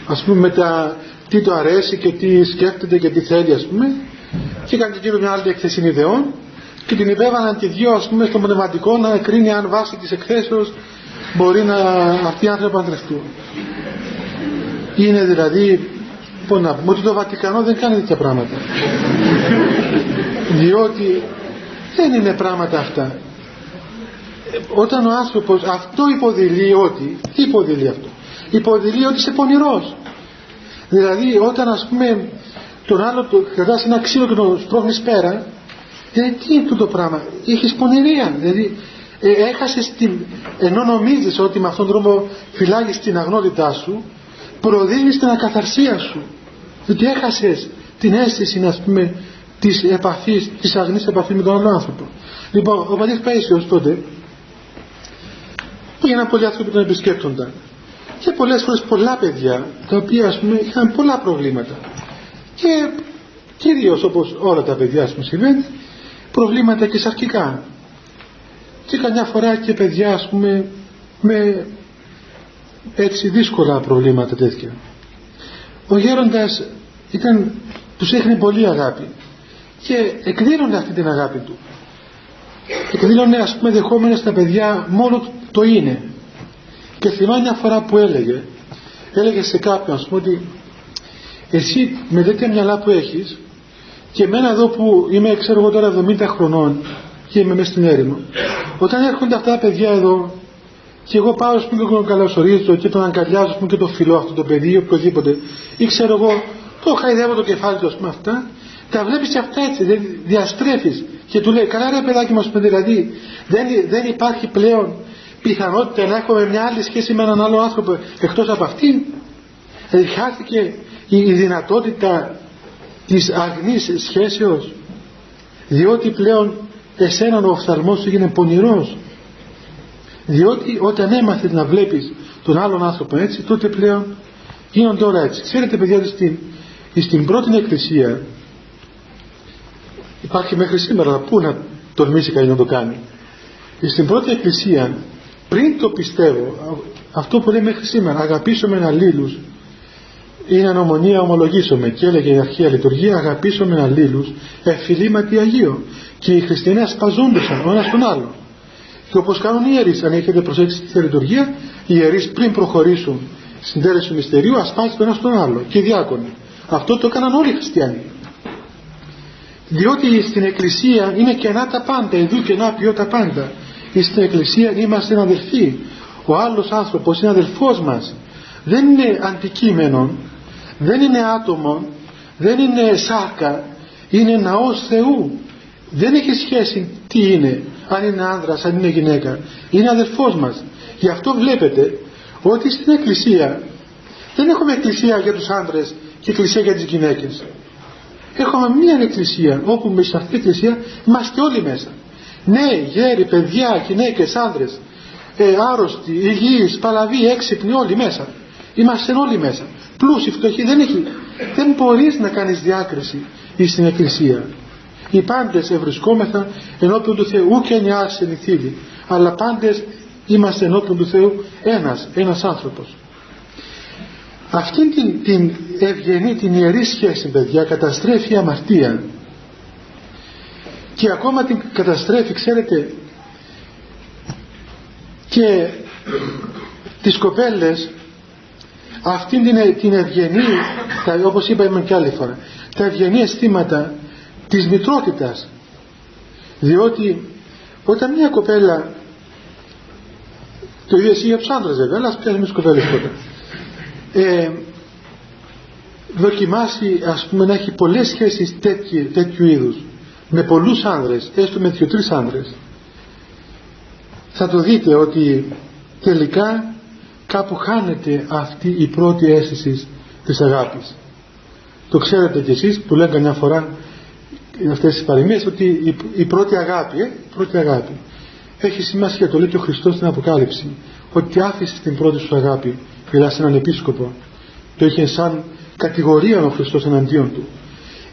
ας πούμε με τα τι το αρέσει και τι σκέφτεται και τι θέλει ας πούμε. Και έκανε και εκείνο μια άλλη έκθεση ιδεών και την υπέβαλαν και δυο ας πούμε στο πνευματικό να κρίνει αν βάσει της εκθέσεως μπορεί να αυτοί οι άνθρωποι να παντρευτούν. Είναι δηλαδή, πώς να πούμε, ότι το Βατικανό δεν κάνει τέτοια πράγματα. Διότι δεν είναι πράγματα αυτά. Όταν ο άνθρωπος αυτό υποδηλεί ότι, τι υποδηλεί αυτό, υποδηλεί ότι είσαι πονηρός. Δηλαδή όταν ας πούμε τον άλλο το κρατάς ένα ξύλο και τον σπρώχνεις πέρα, δηλαδή τι είναι αυτό το πράγμα, έχεις πονηρία, δηλαδή ε, έχασες την, ενώ νομίζεις ότι με αυτόν τον τρόπο φυλάγεις την αγνότητά σου, προδίνεις την ακαθαρσία σου. Διότι έχασες την αίσθηση, ας πούμε, της επαφής, της αγνής επαφής με τον άλλο άνθρωπο. Λοιπόν, ο πατήρ Παΐσιος τότε πήγαιναν πολλοί άνθρωποι τον επισκέπτονταν και πολλές φορές πολλά παιδιά τα οποία ας πούμε είχαν πολλά προβλήματα και κυρίως όπως όλα τα παιδιά ας πούμε συμβαίνει προβλήματα και σαρκικά και καμιά φορά και παιδιά ας πούμε με έτσι δύσκολα προβλήματα τέτοια. Ο γέροντας ήταν, τους έχνει πολύ αγάπη. Και εκδήλωνε αυτή την αγάπη του. Εκδήλωνε ας πούμε δεχόμενα στα παιδιά μόνο το είναι. Και θυμάμαι μια φορά που έλεγε έλεγε σε κάποιον ας πούμε ότι εσύ με τέτοια μυαλά που έχεις και εμένα εδώ που είμαι ξέρω εγώ τώρα 70 χρονών και είμαι μέσα στην έρημο. Όταν έρχονται αυτά τα παιδιά εδώ και εγώ πάω πούμε και τον καλωσορίζω και τον αγκαλιάζω πούμε, και το φιλό αυτό το παιδί ή οποιοδήποτε ή ξέρω εγώ το χαϊδεύω το κεφάλι του ας πούμε αυτά τα βλέπεις και αυτά έτσι δηλαδή διαστρέφεις και του λέει καλά ρε παιδάκι μας δηλαδή δεν, δεν υπάρχει πλέον πιθανότητα να έχουμε μια άλλη σχέση με έναν άλλο άνθρωπο εκτός από αυτήν δηλαδή χάθηκε η, η δυνατότητα της αγνής σχέσεως διότι πλέον εσέναν ο οφθαλμός σου έγινε πονηρός. Διότι όταν έμαθες να βλέπεις τον άλλον άνθρωπο έτσι τότε πλέον γίνονται όλα έτσι. Ξέρετε παιδιά στην, στην πρώτη εκκλησία υπάρχει μέχρι σήμερα πού να τολμήσει κανείς να το κάνει. Στην πρώτη εκκλησία πριν το πιστεύω αυτό που λέει μέχρι σήμερα αγαπήσουμε αλλήλους είναι ανομονία ομολογήσομαι και έλεγε η αρχαία λειτουργία αγαπήσουμε αλλήλους εφιλήματι Αγίο και οι χριστιανοί ασπαζόντουσαν ο ένας τον άλλο και όπως κάνουν οι ιερείς αν έχετε προσέξει τη λειτουργία οι ιερείς πριν προχωρήσουν στην τέλεση του μυστερίου ασπάζουν τον ένας τον άλλο. Και οι διάκονοι. Αυτό το έκαναν όλοι οι χριστιανοί. Διότι στην εκκλησία είναι κενά τα πάντα εδώ κενά ποιό τα πάντα. Στην εκκλησία είμαστε αδελφοί. Ο άλλος άνθρωπος είναι αδελφός μας. Δεν είναι αντικείμενο δεν είναι άτομο δεν είναι σάρκα είναι ναός Θεού. Δεν έχει σχέση τι είναι αν είναι άνδρας, αν είναι γυναίκα. Είναι αδελφός μας. Γι' αυτό βλέπετε ότι στην εκκλησία δεν έχουμε εκκλησία για τους άνδρες και εκκλησία για τις γυναίκες. Έχουμε μία εκκλησία όπου μέσα σε αυτή την εκκλησία είμαστε όλοι μέσα. Νέοι, γέροι, παιδιά, γυναίκες, άνδρες ε, άρρωστοι, υγιείς, παλαβοί, έξυπνοι όλοι μέσα. Είμαστε όλοι μέσα πλούσιοι, φτωχοί. Δεν, έχει, δεν μπορείς να κάνεις διάκριση στην εκκλησία. Οι πάντες ευρισκόμεθα ενώπιον του Θεού ούτε νοιάσει θήλη αλλά πάντες είμαστε ενώπιον του Θεού ένας, ένας άνθρωπος. Αυτή την, την ευγενή, την ιερή σχέση παιδιά καταστρέφει η αμαρτία. Και ακόμα την καταστρέφει ξέρετε και τις κοπέλες αυτήν την, την ευγενή τα, όπως είπαμε και άλλη φορά τα ευγενή αισθήματα της μητρότητας. Διότι όταν μια κοπέλα το ίδιο εσύ για τους άντρες βέβαια αλλά ας πιάσουμε τις κοπέλες τότε ε, δοκιμάσει ας πούμε να έχει πολλές σχέσεις τέτοιου, τέτοιου είδους με πολλούς άνδρες έστω με δύο-τρεις άνδρες θα το δείτε ότι τελικά κάπου χάνεται αυτή η πρώτη αίσθηση της αγάπης. Το ξέρετε κι εσείς που λένε καμιά φορά αυτές τις παροιμίες ότι η, η πρώτη αγάπη, ε, η πρώτη αγάπη έχει σημασία το λέει και ο Χριστός στην Αποκάλυψη ότι άφησε την πρώτη σου αγάπη μιλά σε έναν επίσκοπο το είχε σαν κατηγορία ο Χριστός εναντίον του.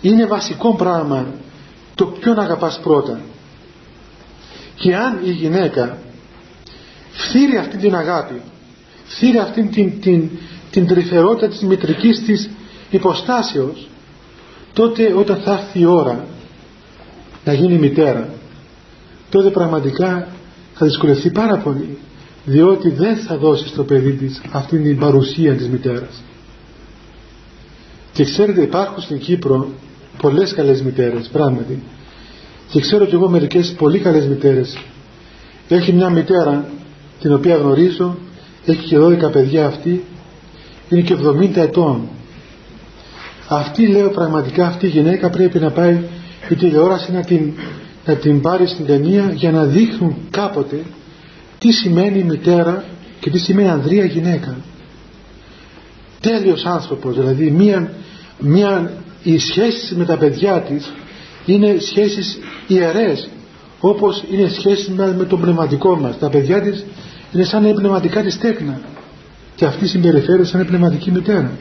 Είναι βασικό πράγμα το ποιον αγαπάς πρώτα. Και αν η γυναίκα φθείρει αυτή την αγάπη φθείρει αυτή την, την, την τρυφερότητα της μητρικής της υποστάσεως τότε όταν θα έρθει η ώρα να γίνει μητέρα τότε πραγματικά θα δυσκολευτεί πάρα πολύ διότι δεν θα δώσει στο παιδί της αυτήν την παρουσία της μητέρας. Και ξέρετε υπάρχουν στην Κύπρο πολλές καλές μητέρες πράγματι. Και ξέρω κι εγώ μερικές πολύ καλές μητέρες. Έχει μια μητέρα την οποία γνωρίζω έχει και 12 παιδιά αυτή. Είναι και 70 ετών. Αυτή λέω πραγματικά αυτή η γυναίκα πρέπει να πάει η τηλεόραση να την, να την πάρει στην ταινία για να δείχνουν κάποτε τι σημαίνει μητέρα και τι σημαίνει ανδρεία γυναίκα. Τέλειος άνθρωπος δηλαδή μία, μία οι σχέσεις με τα παιδιά της είναι σχέσεις ιερές όπως είναι σχέσεις με το πνευματικό μας. Τα παιδιά της είναι σαν η πνευματικά της τέκνα και αυτή συμπεριφέρει σαν πνευματική μητέρα.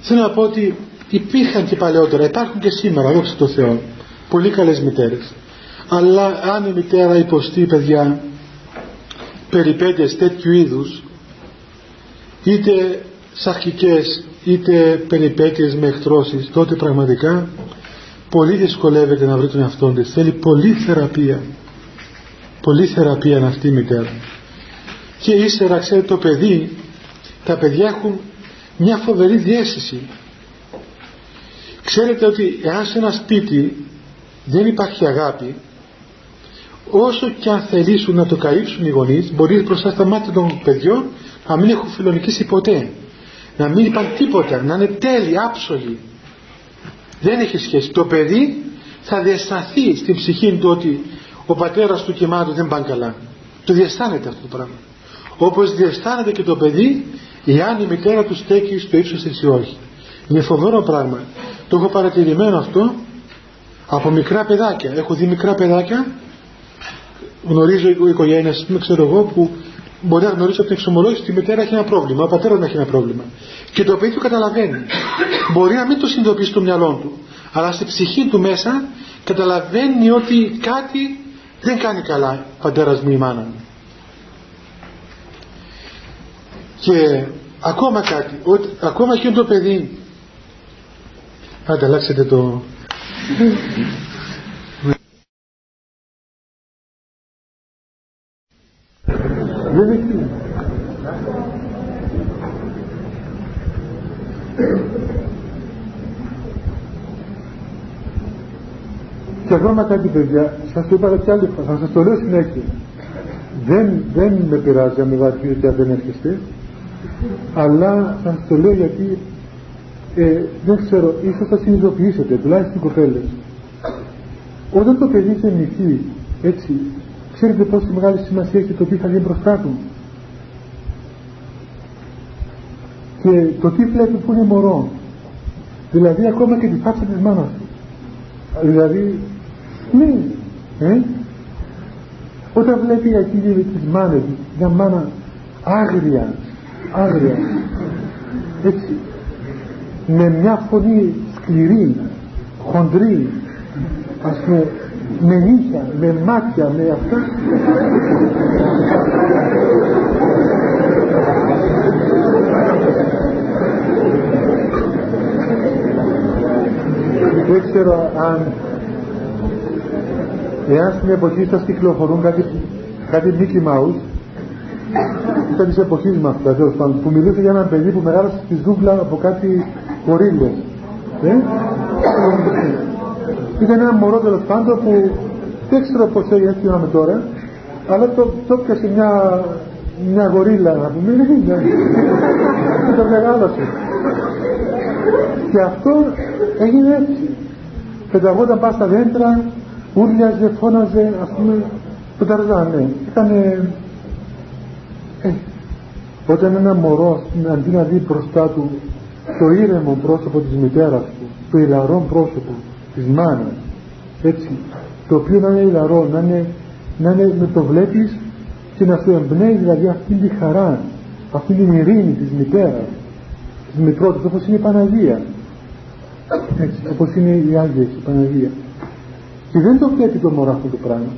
Θέλω να πω ότι υπήρχαν και παλαιότερα υπάρχουν και σήμερα δόξα τω Θεώ πολύ καλές μητέρες. Αλλά αν η μητέρα υποστεί παιδιά περιπέτειες τέτοιου είδους είτε σαρκικές είτε περιπέτειες με εκτρώσεις τότε πραγματικά πολύ δυσκολεύεται να βρει τον εαυτό της. Θέλει πολύ θεραπεία πολύ θεραπεία να αυτή η μητέρα. Και ύστερα ξέρετε το παιδί τα παιδιά έχουν μια φοβερή διέστηση. Ξέρετε ότι εάν σε ένα σπίτι δεν υπάρχει αγάπη όσο και αν θελήσουν να το καλύψουν οι γονείς μπορεί μπροστά στα μάτια των παιδιών να μην έχουν φιλονικήσει ποτέ. Να μην είπαν τίποτα να είναι τέλειοι, άψογοι δεν έχει σχέση. Το παιδί θα διασταθεί στην ψυχή του ότι ο πατέρας του και η μάνα του δεν πάνε καλά. Το διαστάνεται αυτό το πράγμα. Όπως διαστάνεται και το παιδί εάν η μητέρα του στέκει στο ύψος της ή όχι είναι φοβερό πράγμα. Το έχω παρατηρημένο αυτό από μικρά παιδάκια. Έχω δει μικρά παιδάκια. Γνωρίζω οικογένειε, ξέρω εγώ, που μπορεί να γνωρίζει από την εξομολόγηση ότι η μητέρα έχει ένα πρόβλημα, ο πατέρας να έχει ένα πρόβλημα. Και το παιδί το καταλαβαίνει. Μπορεί να μην το συνειδητοποιήσει στο μυαλό του, αλλά στη ψυχή του μέσα καταλαβαίνει ότι κάτι δεν κάνει καλά ο πατέρας μου η μάνα μου. Και ακόμα κάτι, ότι, ακόμα και το παιδί ανταλλάξετε το Δεν Και ακόμα κάτι παιδιά, σας το είπα και άλλη φορά, θα σας το λέω συνέχεια. Δεν, δεν με πειράζει αν με βαθμίζετε αν δεν έρχεστε, αλλά θα σας το λέω γιατί ε, δεν ξέρω, ίσως θα συνειδητοποιήσετε, τουλάχιστον οι κοπέλες. Όταν το παιδί σε νυχεί, έτσι, Ξέρετε πόση μεγάλη σημασία έχει το τι θα γίνει μπροστά του. Και το τι βλέπει που είναι μωρό. Δηλαδή ακόμα και τη φάτσα της μάνας του. Δηλαδή, ναι, ε, όταν βλέπει εκείνη της μάνας, μια μάνα άγρια, άγρια, έτσι, με μια φωνή σκληρή, χοντρή, ας πούμε, με νύχια, με μάτια, με αυτά. Δεν ξέρω αν εάν στην εποχή σας κυκλοφορούν κάτι, κάτι Mickey Mouse ήταν της εποχής μας που μιλούσε για ένα παιδί που μεγάλωσε στη ζούγκλα από κάτι κορίλες ε; ήταν ένα μωρό τέλος πάντων που δεν ξέρω πώς έγινε θυμάμαι τώρα αλλά το, το πιασε μια, μια γορίλα να πούμε και το μεγάλωσε. Και αυτό έγινε έτσι. Πεταγόταν πάνω στα δέντρα ούρλιαζε, φώναζε ας πούμε το ταρζάνε ήταν ε, όταν ένα μωρό αντί να δει μπροστά του το ήρεμο πρόσωπο της μητέρας του το ηλαρό πρόσωπο της μάνας έτσι το οποίο να είναι ηλαρό να είναι, να είναι να το βλέπεις και να σου εμπνέει δηλαδή αυτή τη χαρά αυτή την ειρήνη της μητέρας της μητρότητας όπως είναι η Παναγία. Έτσι όπως είναι η Άγγες η Παναγία και δεν το βλέπει το μωρό αυτό το πράγμα.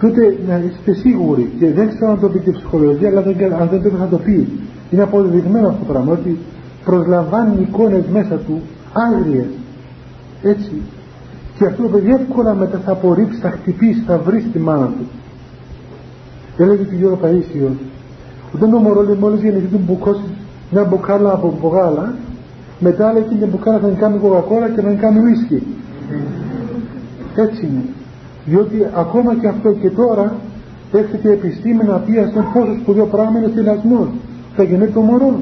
Τότε να είστε σίγουροι και δεν ξέρω αν το πει και η ψυχολογία αλλά δεν, αν δεν το θα το πει. Είναι αποδεδειγμένο αυτό το πράγμα ότι προσλαμβάνει εικόνες μέσα του άγριες. Έτσι. Και αυτό το παιδί εύκολα μετά θα απορρίψει, θα χτυπήσει, θα βρει στη μάνα του. Έλεγε του Γιώργο Παΐσιος όταν το μωρό λέει μόλις γεννηθεί του μπουκώσει μια μπουκάλα από μπογάλα μετά λέει την μπουκάλα θα κάνει κοκακόλα και θα κάνει ουίσκι έτσι είναι διότι ακόμα και αυτό και τώρα έρχεται η επιστήμη να πει ας πόσο σπουδαίο πράγμα είναι θυλασμός θα γεννήσει το μωρός.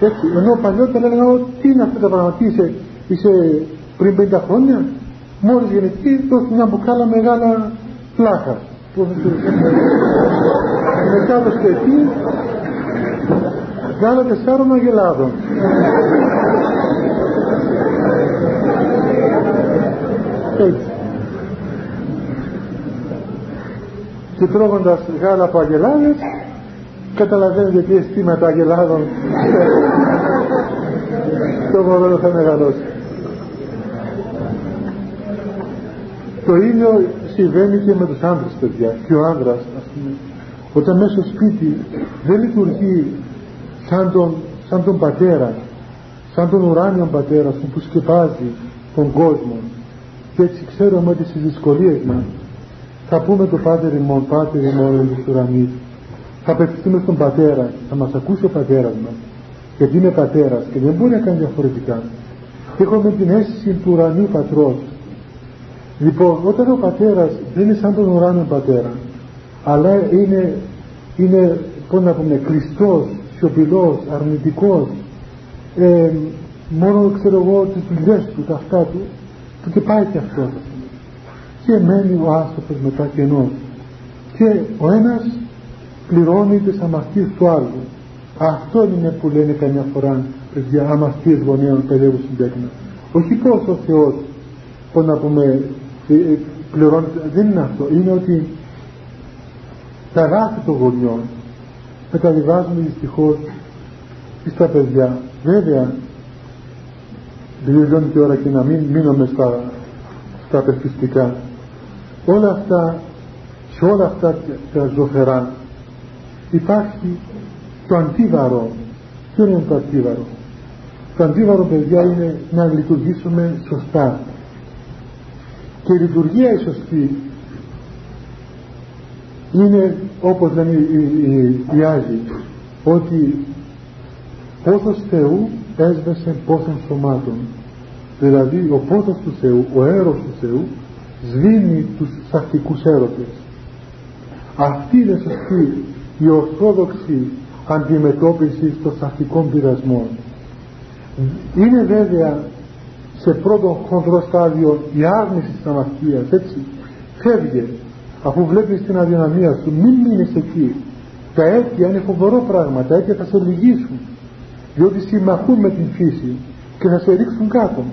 Έτσι ενώ παλιότερα έλεγα τι είναι αυτά τα πράγματα είσαι, είσαι πριν 50 χρόνια μόλις γεννηθεί δώσει μια μπουκάλα μεγάλα πλάκα μετά το σκεφτεί γάλα τεσσάρων αγελάδων έτσι και τρώγοντας γάλα από αγελάδες καταλαβαίνετε τι αισθήματα αγελάδων το μωρό θα μεγαλώσει. Το ίδιο συμβαίνει και με τους άντρες παιδιά και ο άντρας ας πούμε όταν μέσα στο σπίτι δεν λειτουργεί σαν τον, σαν τον πατέρα σαν τον ουράνιο πατέρα που σκεπάζει τον κόσμο και έτσι ξέρουμε ότι στις δυσκολίες μας. Θα πούμε το Πάτερ ημών, Πάτερ ημών της ουρανής θα απευθυνθούμε στον πατέρα θα μας ακούσει ο πατέρας μας. Γιατί είναι πατέρας και δεν μπορεί να κάνει διαφορετικά. Έχουμε την αίσθηση του ουρανίου πατρός. Λοιπόν όταν ο πατέρας δεν είναι σαν τον ουράνιο πατέρα αλλά είναι, είναι πώς να πούμε κλειστός, σιωπηλός, αρνητικός ε, μόνο ξέρω εγώ τις δουλειές του, τα αυτά του και πάει και αυτό. Και μένει ο άνθρωπος μετά κενός και ο ένας πληρώνει τις αμαρτίες του άλλου. Αυτό είναι που λένε καμιά φορά παιδιά αμαρτίες γονέων παιδεύουν συντέκνα όχι πως ο Θεός πώς να πούμε ε, ε, πληρώνει δεν είναι αυτό. Είναι ότι τα αγάπη των γονιών μεταβιβάζουμε δυστυχώς στα παιδιά. Βέβαια δεν και ώρα και να μην μείνουμε στα, στα απευθυστικά όλα αυτά σε όλα αυτά τα ζωφερά υπάρχει το αντίβαρο. Ποιο είναι το αντίβαρο; Το αντίβαρο παιδιά είναι να λειτουργήσουμε σωστά. Και η λειτουργία η σωστή είναι όπως λένε οι, οι, οι Άγιοι ότι πόθος Θεού έσβεσε πόθων σωμάτων δηλαδή ο πόθος του Θεού ο έρος του Θεού σβήνει τους σαρκικούς έρωτες. Αυτή είναι σωστή η ορθόδοξη αντιμετώπισης των σαρκικών πειρασμών. Είναι βέβαια σε πρώτο χοντρό στάδιο η άρνηση της αμαρτίας έτσι. Φεύγε αφού βλέπεις την αδυναμία σου μην μείνεις εκεί. Τα αίτια είναι φοβερό πράγμα τα αίτια θα σε λυγίσουν διότι συμμαχούν με την φύση και θα σε ρίξουν κάτω.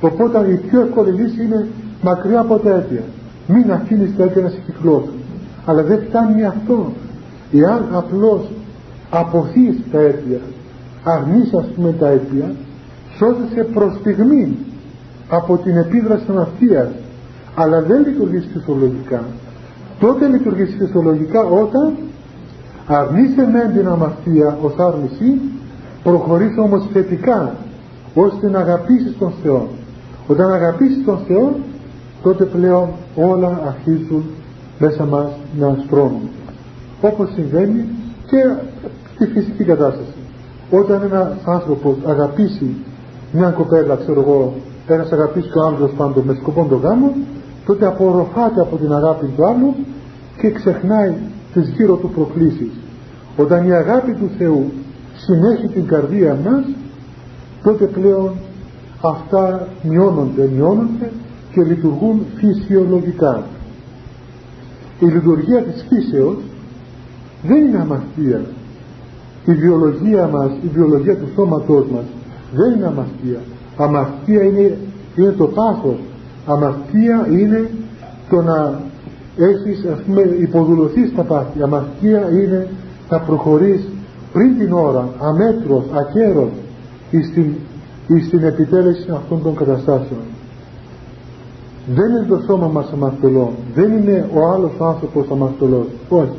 Οπότε η πιο εύκολη λύση είναι μακριά από τα αίτια. Μην αφήνεις τα αίτια να σε κυκλώσουν. Αλλά δεν φτάνει αυτό εάν απλώς αποθείς τα αίτια αρνείς ας πούμε τα αίτια σώζεσαι προς στιγμή από την επίδραση των αυτίας. Αλλά δεν λειτουργείς φυσιολογικά. Τότε λειτουργείς φυσιολογικά όταν αρνείσαι με την αμαρτία ως άρνηση προχωρείς όμως θετικά ώστε να αγαπήσεις τον Θεό. Όταν αγαπήσεις τον Θεό τότε πλέον όλα αρχίζουν μέσα μας να στρώνουν. Όπως συμβαίνει και στη φυσική κατάσταση. Όταν ένας άνθρωπος αγαπήσει μια κοπέλα ξέρω εγώ ένας αγαπήσει ο άνθρωπος πάντων με σκοπό τον γάμο τότε απορροφάται από την αγάπη του άλλου και ξεχνάει τις γύρω του προκλήσεις. Όταν η αγάπη του Θεού συνέχει την καρδία μας τότε πλέον αυτά μειώνονται, μειώνονται και λειτουργούν φυσιολογικά. Η λειτουργία της φύσεως δεν είναι αμαρτία η βιολογία μας, η βιολογία του σώματός μας δεν είναι αμαρτία αμαρτία είναι, είναι το πάθος. Αμαρτία είναι το να έχεις ας πούμε υποδουλωθείς στα πάθη. Αμαρτία είναι να προχωρείς πριν την ώρα αμέτρος, ακέρος στην, στην επιτέλεση αυτών των καταστάσεων. Δεν είναι το σώμα μας αμαρτωλό δεν είναι ο άλλος άνθρωπος αμαρτωλός. Όχι.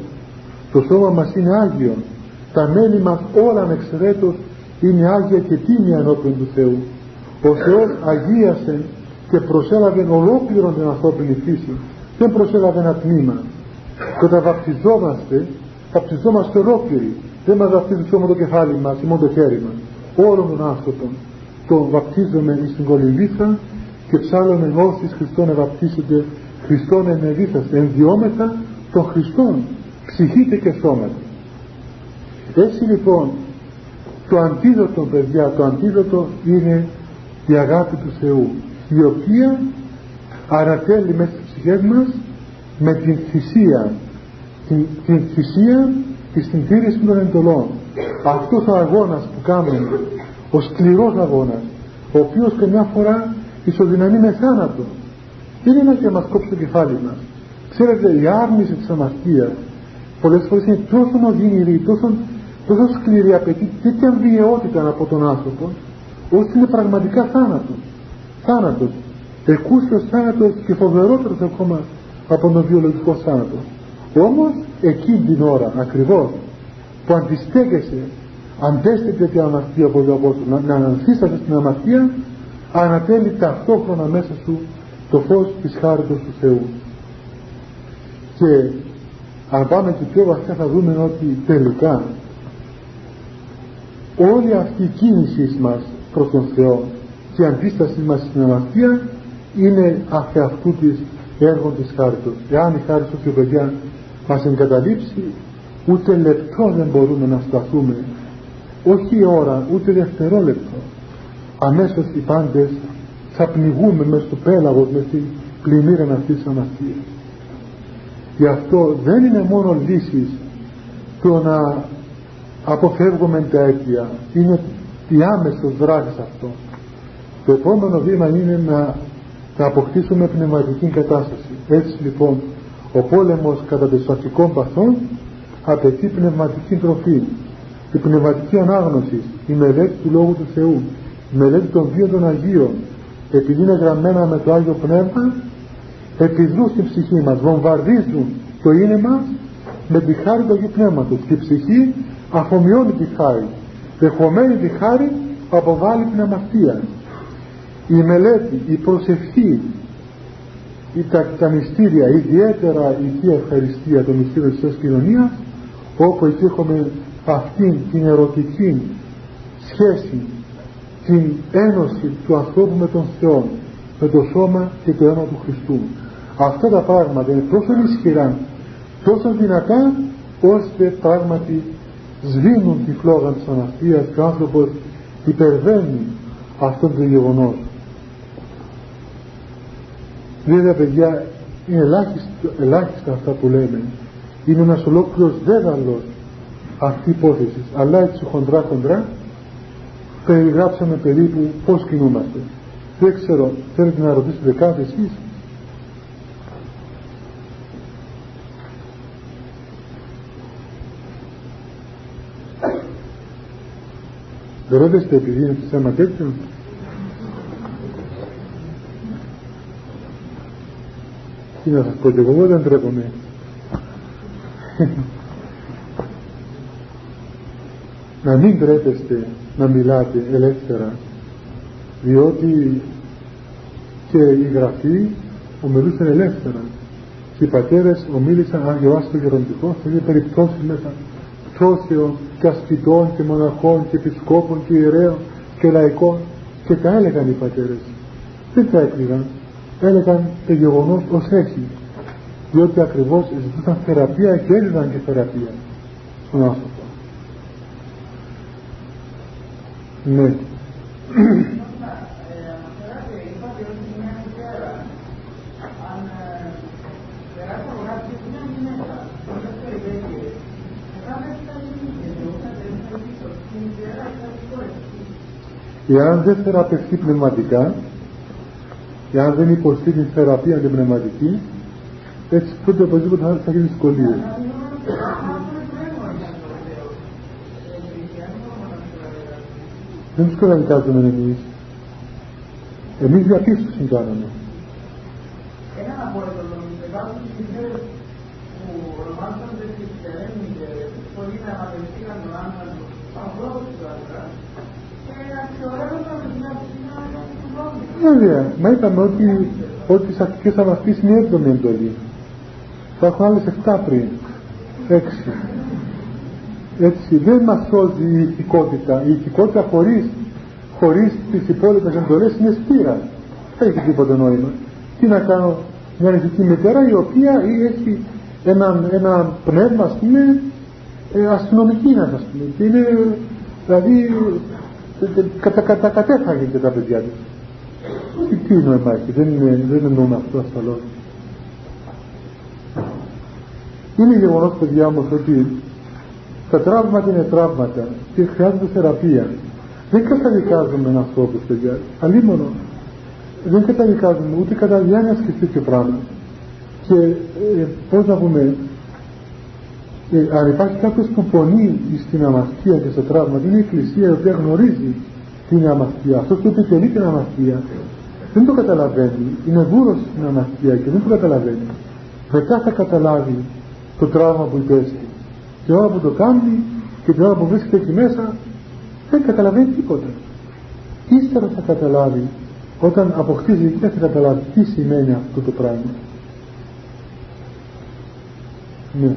Το σώμα μας είναι Άγιο τα μέλη μας όλα ανεξαιρέτως είναι Άγια και τίμια ενώπιον του Θεού. Ο Θεός αγίασε και προσέλαβε ολόκληρον την ανθρώπινη φύση. Δεν προσέλαβε ένα τμήμα. Και όταν βαπτιζόμαστε βαπτιζόμαστε ολόκληροι δεν μας βαπτίζει μόνο το κεφάλι μας ή μόνο το χέρι μας. Όλων των άνθρωπον το βαπτίζουμε στην κολυβήθα και ψάλλουμε όσοι Χριστόν ευαπτίσετε Χριστόν ενεδίθαστε ενδιόμετα των Χριστών ψυχείτε και σώματα. Έτσι λοιπόν το αντίδοτο παιδιά το αντίδοτο είναι η αγάπη του Θεού η οποία ανατέλει μέσα στις ψυχές μας με την θυσία. Την, την θυσία και στην τήρηση των εντολών. Αυτός ο αγώνας που κάνουμε ο σκληρός αγώνας ο οποίος καμιά φορά ισοδυναμεί με θάνατο. Δεν είναι να μας κόψει το κεφάλι μας. Ξέρετε η άρνηση της αμαρτίας πολλές φορές είναι τόσο οδυνηρή τόσο, τόσο σκληρή απαιτεί τέτοια βιαιότητα από τον άνθρωπο ώστε είναι πραγματικά θάνατος. Θάνατος. Εκούσιος θάνατος και φοβερότερος ακόμα από τον βιολογικό θάνατο όμως εκείνη την ώρα ακριβώς που αντιστέκεσαι αντέστηκε την αμαρτία από τον Απόστολο να αναμφίστασαι στην αμαρτία ανατέλει ταυτόχρονα μέσα σου το φως της χάριτος του Θεού. Και αν πάμε και πιο βαθιά θα δούμε ότι τελικά όλη αυτή η κίνηση μας προς τον Θεό και η αντίσταση μας στην αμαρτία είναι αυτού της έργων της χάριτος. Εάν η χάριτος του παιδιά μας εγκαταλείψει ούτε λεπτό δεν μπορούμε να σταθούμε. Όχι ώρα ούτε δευτερόλεπτο. Αμέσως οι πάντες θα πνιγούμε μέσα στο πέλαγος μες την πλημμύρα αυτής της αμαρτίας γι' αυτό δεν είναι μόνο λύσεις το να αποφεύγουμε τα αίτια. Είναι η άμεσος δράσης αυτό. Το επόμενο βήμα είναι να, να αποκτήσουμε πνευματική κατάσταση. Έτσι λοιπόν ο πόλεμος κατά των σωματικών παθών απαιτεί πνευματική τροφή. Η πνευματική ανάγνωση η μελέτη του Λόγου του Θεού η μελέτη των βίων των Αγίων επειδή είναι γραμμένα με το Άγιο Πνεύμα επιδρούν στην ψυχή μας βομβαρδίζουν το είναι μας με τη χάρη του Αγίου Πνεύματος. Και η ψυχή αφομοιώνει τη χάρη. Δεχομένη τη χάρη αποβάλλει την αμαρτία η μελέτη, η προσευχή η, τα, τα μυστήρια ιδιαίτερα η Θεία Ευχαριστία το μυστήριο της Κοινωνίας όπου εκεί έχουμε αυτήν την ερωτική σχέση την ένωση του ανθρώπου με τον Θεό με το σώμα και το αίμα του Χριστού. Αυτά τα πράγματα είναι τόσο ισχυρά τόσο δυνατά ώστε πράγματι σβήνουν τη φλόγα της αναστίας και ο άνθρωπος υπερβαίνει αυτόν το γεγονός βέβαια παιδιά είναι ελάχιστα, ελάχιστα αυτά που λέμε. Είναι ένας ολόκληρος δέδαλος αυτή η υπόθεση. Αλλά έτσι χοντρά χοντρά περιγράψαμε περίπου πως κινούμαστε. Δεν ξέρω θέλετε να ρωτήσετε κάτι εσείς; Δεν ρωτήσετε επειδή είναι θέμα τέτοιο τι να σας πω και εγώ δεν τρέπομαι να μην τρέπεστε να μιλάτε ελεύθερα διότι και η γραφή ομιλούσαν ελεύθερα και οι πατέρες ομίλησαν αν διαβάσει το γεροντικός θα δει περιπτώσεις μέσα πτώσεων και ασκητών και μοναχών και επισκόπων και ιερέων και λαϊκών και τα έλεγαν οι πατέρες. Δεν τα έκρυβαν έλεγαν το γεγονός ως έχει διότι ακριβώς ζητούσαν θεραπεία και έδιναν και θεραπεία στον άνθρωπο. Ναι. Εάν δεν θεραπευτεί πνευματικά, εάν δεν υποστεί την θεραπεία την πνευματική, έτσι τότε οπωσδήποτε θα έχει δυσκολίε. Δεν τους καταδικάζουμε εμείς. Εμείς διαπίστωση κάναμε. Ένα από το μεγάλο συμφέρον που ονομάζονται χριστιανοί και πολλοί να αναπτύξαν τον άνθρωπο ανθρώπους του άντρα Βέβαια, μα είπαμε ότι, ότι ποιος θα βαφτίσει είναι η έβδομη εντολή. Υπάρχουν άλλες 7 πριν. 6. Έτσι δεν μας σώζει η ηθικότητα. Η ηθικότητα χωρίς, χωρίς τις υπόλοιπες εντολές είναι σπήρα. Δεν έχει τίποτα νόημα. Τι να κάνω; Μια ηθική μητέρα η οποία έχει ένα, ένα πνεύμα ας πούμε ε, αστυνομική να σας πούμε και είναι δηλαδή κατα, κατα, κατέφαγε και τα παιδιά της τι, τι νόημα έχει δεν, είναι, δεν εννοούμε αυτό ασφαλώς. Είναι γεγονός παιδιά όμως ότι τα τραύματα είναι τραύματα και χρειάζονται θεραπεία. Δεν καταδικάζουμε ανθρώπους παιδιά. Αλίμονο δεν καταδικάζουμε ούτε κατά διάνοια και τέτοιο πράγμα. Και ε, πώς να πούμε ε, αν υπάρχει κάποιος που πονεί στην αμαστία και στο τραύμα είναι η Εκκλησία η οποία γνωρίζει τι είναι αμαστία αυτός που επιτελεί την αμαστία δεν το καταλαβαίνει. Είναι βούρος στην αμαστία και δεν το καταλαβαίνει. Μετά θα καταλάβει το τραύμα που υπέστη. Και ώρα που το κάνει και την ώρα που βρίσκεται εκεί μέσα δεν καταλαβαίνει τίποτα. Ύστερα θα καταλάβει όταν αποκτήσει και θα καταλάβει τι σημαίνει αυτό το πράγμα. Ναι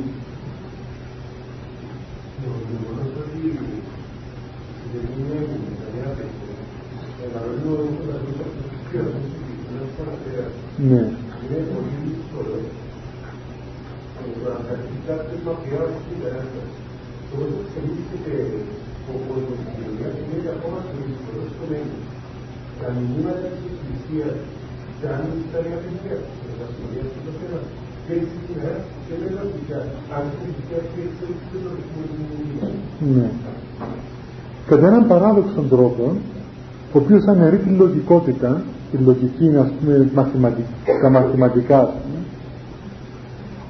Ναι. τα μηνύματα της Εκκλησίας κάνουν τα διαθεσία της ασχολίας του το θέμα. Και έτσι σήμερα και δεν είναι αν η Εκκλησία και Ναι. Κατά έναν παράδοξο τρόπο, ο οποίος αναιρεί τη λογικότητα, τη λογική, ας πούμε, μαθηματική, τα μαθηματικά, πούμε,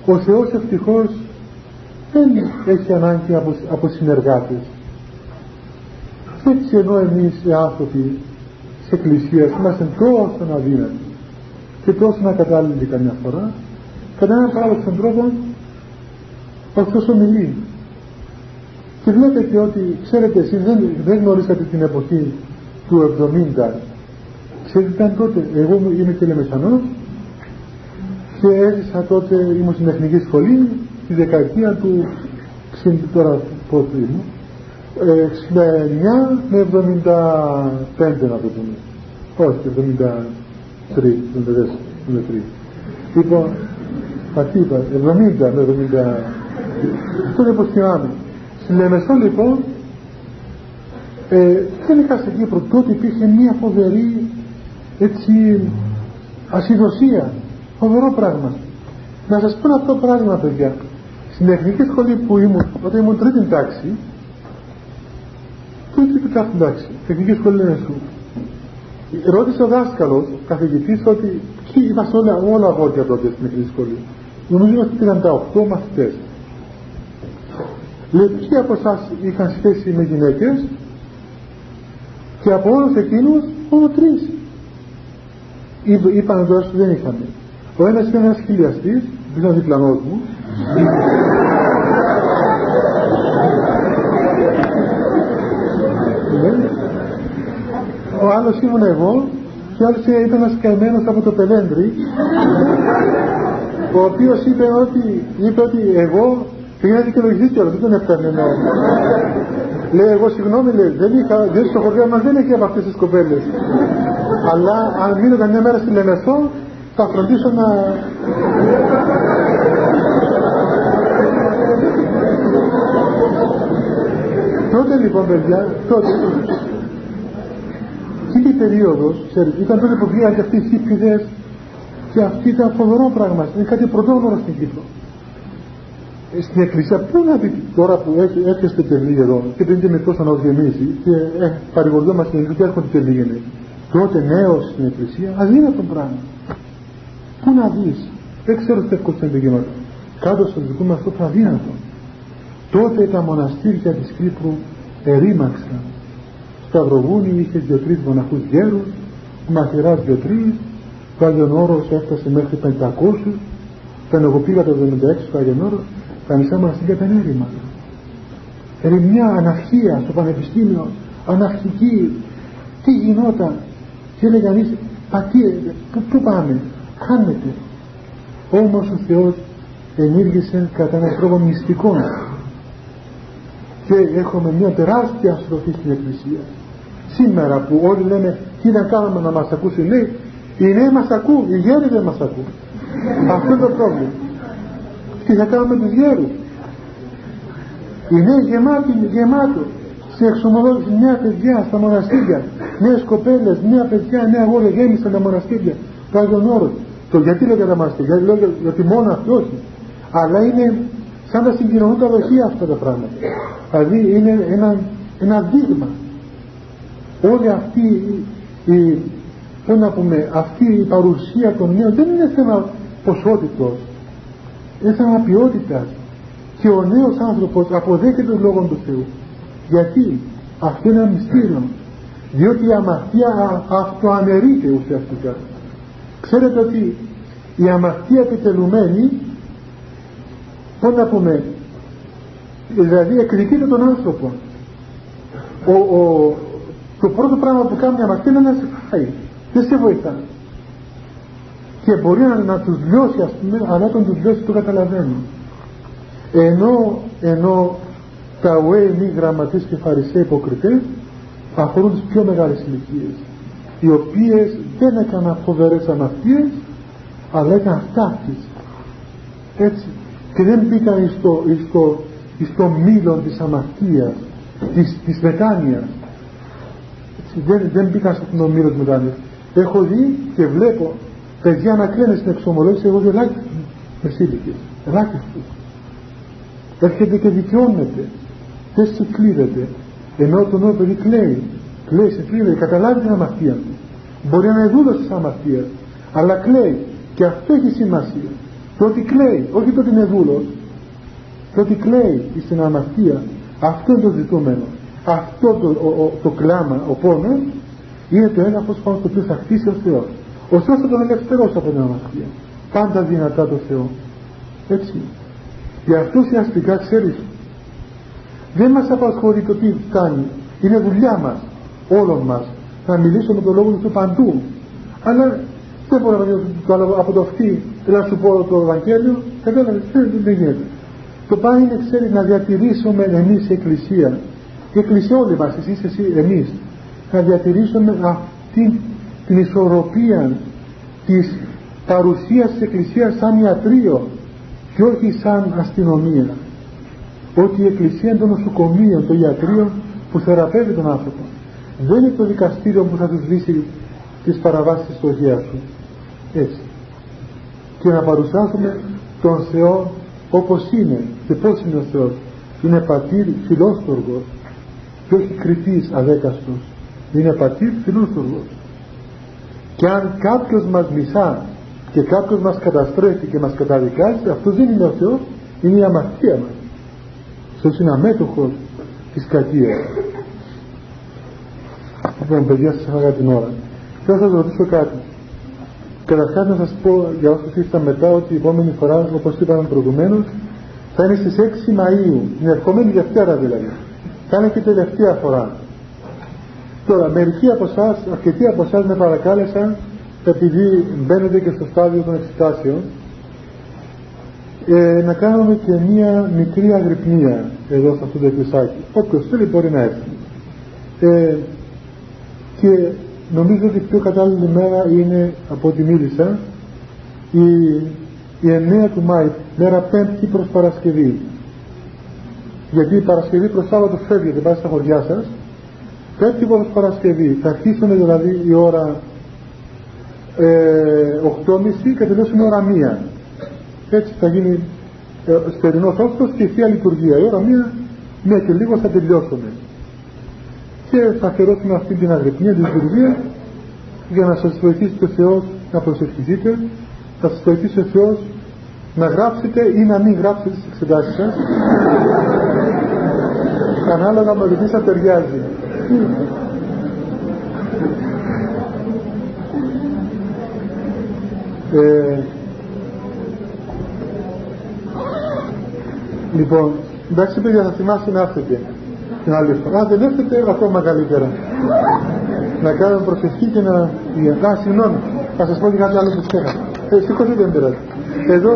ο Θεός ευτυχώς δεν έχει ανάγκη από, από συνεργάτες. Έτσι ενώ εμείς οι άνθρωποι εκκλησίας είμαστε τόσο αδύνατοι και τόσο ακατάλληλοι καμιά φορά κατά έναν παράδοξο τρόπο αυτός ομιλεί και βλέπετε ότι ξέρετε εσείς δεν, δεν γνωρίσατε την εποχή του 70 ξέρετε ήταν τότε εγώ είμαι τελεμεσανός και έζησα τότε ήμουν στην εθνική σχολή τη δεκαετία του τώρα πόσο ήμουν 69 με 75 να το πούμε. Όχι, 73, 73. Λοιπόν, τι είπα, 70 με 70. Αυτό δεν θυμάμαι. Στην Λεμεσό λοιπόν, ε, δεν είχα στην Κύπρο, τότε υπήρχε μια φοβερή έτσι ασυδοσία. Φοβερό πράγμα. Να σας πω αυτό πράγμα παιδιά. Στην εθνική σχολή που ήμουν, όταν ήμουν τρίτη τάξη, Πού είπε κάθε εντάξει, τεχνική σχολή είναι σου. Ρώτησε ο δάσκαλος, καθηγητής, ότι ποιοι είμαστε όλα, όλα αγόρια τότε στην τεχνική σχολή. Νομίζω είμαστε 38 μαθητές. Λέει, ποιοι από εσάς είχαν σχέση με γυναίκες; Και από όλους εκείνους μόνο τρεις. Είπαν ότι δεν είχαμε. Ο ένας ήταν ένας χιλιαστής, ήταν διπλανός μου. ο άλλος ήμουν εγώ και ο άλλος ήταν ένας καημένος από το πελέντρι ο οποίος είπε ότι, είπε ότι εγώ πήγα να δικαιολογηθεί κιόλας, δεν τον έφτανε ενώ λέει εγώ συγγνώμη λέει δεν είχα, διότι στο χωριό μας δεν έχει από αυτές τις κοπέλες αλλά αν μείνω καμιά μέρα στη Λεμεσό θα φροντίσω να τότε λοιπόν παιδιά τότε εκείνη η περίοδος, ξέρετε, ήταν τότε που βγήκαν και αυτοί οι χίπηδες και αυτή ήταν φοβερό πράγμα, είναι κάτι πρωτόγνωρο στην Κύπρο. Ε, στην εκκλησία, πού να δει τώρα που έρχεστε τελεί εδώ και δεν είναι τόσο να γεμίσει και ε, παρηγοριόμαστε και έρχονται τελεί Τότε νέος στην εκκλησία, αδύνατο πράγμα. Πού να δεις, δεν ξέρω τι εύκολο είναι Κάτω στο δικό μας αυτό αδύνατο. Τότε τα μοναστήρια της Κύπρου ερήμαξαν Σταυροβούνι είχε δύο-τρεις μοναχούς γέρους, Μαθηράς δύο-τρεις, το Άγιον Όρος έφτασε μέχρι 500, όταν εγώ πήγα το 76 στο Άγιον Όρος, τα μισά μοναστήρια ήταν έρημα. Ερημιά, αναρχία στο πανεπιστήμιο, αναρχική, τι γινόταν, και έλεγε κανείς, πατήρε, πού, πού πάμε, χάνεται. Όμως ο Θεός ενήργησε κατά έναν τρόπο μυστικό. Και έχουμε μια τεράστια στροφή στην Εκκλησία. Σήμερα που όλοι λένε τι να κάνουμε να μας ακούσει λέει οι νέοι μας ακούν, οι γέροι δεν μας ακούν αυτό είναι το πρόβλημα. Τι θα κάνουμε τους γέρους; Οι νέοι γεμάτοι, γεμάτο σε εξομολόγηση νέα παιδιά στα μοναστήρια νέες κοπέλες, νέα παιδιά, νέα αγόρια γέμισαν τα μοναστήρια. Το Άγιον Όρος. Το γιατί λέω για τα μοναστήρια, λέω γιατί μόνο αυτό όχι. Αλλά είναι σαν να συγκοινωνούν τα δοχεία αυτά τα πράγματα. Δηλαδή είναι ένα, ένα δείγμα. Όλη αυτή η, πώς να πούμε, αυτή η παρουσία των νέων δεν είναι θέμα ποσότητος. Είναι θέμα ποιότητας. Και ο νέος άνθρωπος αποδέχεται τον Λόγο του Θεού γιατί; Αυτό είναι ένα μυστήριο. Διότι η αμαρτία αυτοαναιρείται ουσιαστικά. Ξέρετε ότι η αμαρτία επιτελουμένη πώς να πούμε δηλαδή εκδικείται τον άνθρωπο. Ο, ο, το πρώτο πράγμα που κάνει η αμαρτία είναι να σε φάει. Δεν σε βοηθά. Και μπορεί να, να τους λιώσει ας πούμε αλλά όταν τους λιώσει το καταλαβαίνουν ενώ, ενώ τα ουέ μη γραμματείς και φαρισαίοι υποκριτές αφορούν τις πιο μεγάλες ηλικίες οι οποίες δεν έκαναν φοβερές αμαρτίες αλλά έκαναν ταύτιση έτσι. Και δεν μπήκαν στο, στο, στο μήλον της αμαρτίας της, της μετάνοιας. Δεν, δεν μπήκαν στο μήλο της μετάνοιας. Έχω δει και βλέπω παιδιά να κλαίνε στην εξομολόγηση εγώ δεν ελάχιστοι μεσήλικες. Ελάχιστοι έρχεται και δικαιώνεται δεν σε κλείδεται. Ενώ το νέο παιδί κλαίει κλαίει σε κλείδεται καταλάβει την αμαρτία του. Μπορεί να είναι δούλος της αμαρτίας αλλά κλαίει. Και αυτό έχει σημασία. Το ότι κλαίει όχι το ότι είναι δούλος. Το ότι κλαίει στην αμαρτία αυτό είναι το ζητούμενο. Αυτό το, ο, το κλάμα ο πόνος είναι το έδαφος πάνω στο οποίο θα χτίσει ο Θεός. Ο Θεός θα τον ελευθερώσει από την αμαρτία. Πάντα δυνατά το Θεό. Έτσι. Γι' αυτό ουσιαστικά ξέρεις δεν μας απασχολεί το τι κάνει. Είναι δουλειά μας όλων μας να μιλήσουμε με τον λόγο του παντού. Αλλά δεν μπορώ να μιλήσω από το αυτή να σου πω το Ευαγγέλιο κατάλαβες δεν γίνεται. Το πάνω είναι ξέρεις να διατηρήσουμε εμείς η Εκκλησία. Η Εκκλησία όλοι μας εσείς εσύ εμείς. Να διατηρήσουμε αυτή την ισορροπία της παρουσίας της Εκκλησίας σαν ιατρείο και όχι σαν αστυνομία ότι η Εκκλησία είναι το νοσοκομείο, το ιατρείο που θεραπεύει τον άνθρωπο. Δεν είναι το δικαστήριο που θα τους λύσει τις παραβάσεις της στοχείας σου. Έτσι. Και να παρουσιάσουμε τον Θεό όπως είναι. Και πώς είναι ο Θεός. Είναι πατήρ φιλόστοργος και όχι κριτής αδέκαστος. Είναι πατήρ φιλόστοργος. Και αν κάποιος μας μισά και κάποιος μας καταστρέφει και μας καταδικάζει αυτό δεν είναι ο Θεός είναι η αμαρτία μας αυτός είναι αμέτωχος της κακίας. Λοιπόν παιδιά σας έφαγα την ώρα. Θέλω να σας ρωτήσω κάτι. Καταρχάς να σας πω για όσους ήρθαν μετά ότι η επόμενη φορά όπως είπαμε προηγουμένως θα είναι στις 6 Μαΐου. Την ερχομένη Δευτέρα δηλαδή. Θα είναι και τελευταία φορά. Τώρα μερικοί από εσάς, αρκετοί από εσάς με παρακάλεσαν επειδή μπαίνετε και στο στάδιο των εξετάσεων ε, να κάνουμε και μία μικρή αγρυπνία εδώ σε αυτό το εκκλησάκι όποιος θέλει μπορεί να έρθει. Ε, και νομίζω ότι η πιο κατάλληλη μέρα είναι από ό,τι μίλησα η, η 9 του Μάη μέρα πέμπτη προς Παρασκευή. Γιατί η Παρασκευή προς Σάββατο φεύγει και πάει στα χωριά σας. Πέμπτη προς Παρασκευή θα αρχίσουμε δηλαδή η ώρα ε, 8.30 και τελειώσουμε ώρα 1 έτσι θα γίνει ε, στερινός όστος και θεία λειτουργία. Η ώρα 1 μία και λίγο θα τελειώσουμε. Και θα αφιερώσουμε αυτή την αγρυπνία της λειτουργία για να σας βοηθήσει ο Θεός να προσευχηθείτε θα σας βοηθήσει ο Θεός να γράψετε ή να μην γράψετε τις εξετάσεις σας. Ανάλογα με το τι σας ταιριάζει. Ε, λοιπόν εντάξει παιδιά θα θυμάσαι να έρθετε. Την άλλη φορά. Δεν έρθετε ακόμα καλύτερα. Να κάνουμε προσευχή και να... Α, συγγνώμη, θα σας πω και κάτι άλλο που ξέχασα. Ε, σηκωθείτε δεν Εδώ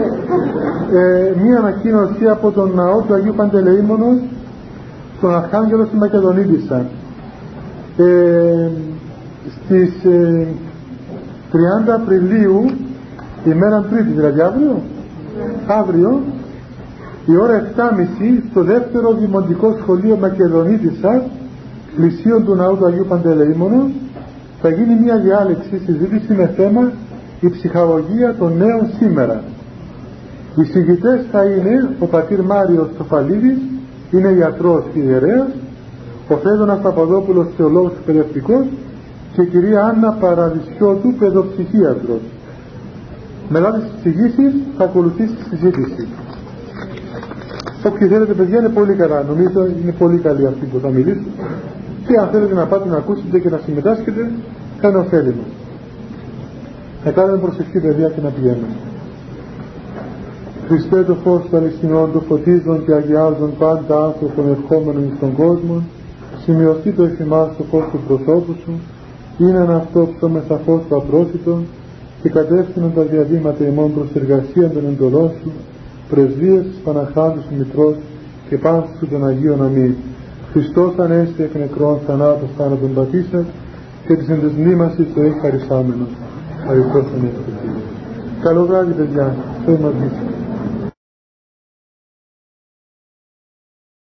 ε, μία ανακοίνωση από τον ναό του Αγίου Παντελεήμονος στον Αρχάγγελο στη Μακεδονίδισσα. Ε, στις 30 ε, Απριλίου, ημέρα Τρίτη δηλαδή αύριο, αύριο η ώρα 7.30 στο δεύτερο δημοτικό σχολείο Μακεδονίτισσα πλησίων του ναού του Αγίου Παντελεήμονος θα γίνει μια διάλεξη συζήτηση με θέμα η ψυχαγωγία των νέων σήμερα. Οι συγγητές θα είναι ο πατήρ Μάριος Σοφαλίδης, είναι ιατρός και ιερέας, ο Φέδωνας Παπαδόπουλος θεολόγος εκπαιδευτικός και η κυρία Άννα Παραδεισιώτου παιδοψυχίατρος. Μετά τις εξηγήσεις θα ακολουθήσει τη συζήτηση. Όποιοι θέλετε παιδιά είναι πολύ καλά, νομίζω είναι πολύ καλή αυτή που θα μιλήσουν και αν θέλετε να πάτε να ακούσετε και να συμμετάσχετε, κάνω ωφέλιμο. Να κάνουμε προσευχή παιδιά και να πηγαίνουμε. Χριστέ το φως των αληθινών, το φωτίζον και αγιάζον πάντα άνθρωπον ευχόμενων στον κόσμο, σημειωθεί το εφημάς το φως του προσώπου σου, είναι ένα αυτό ψώμεσα φως του απρόσιτο και κατεύθυνον τα διαδήματα ημών προς εργασία των εντολών σου, πρεσβείες της Παναχάντου σου Μητρός και πάνσου σου των Αγίων Αμήν. Χριστός ανέστη εκ νεκρών θανάτος θάνατον πατήσας και της εν της μνήμασης το έχει χαρισάμενος. Ευχαριστώ Καλό βράδυ παιδιά. Θεός μαζί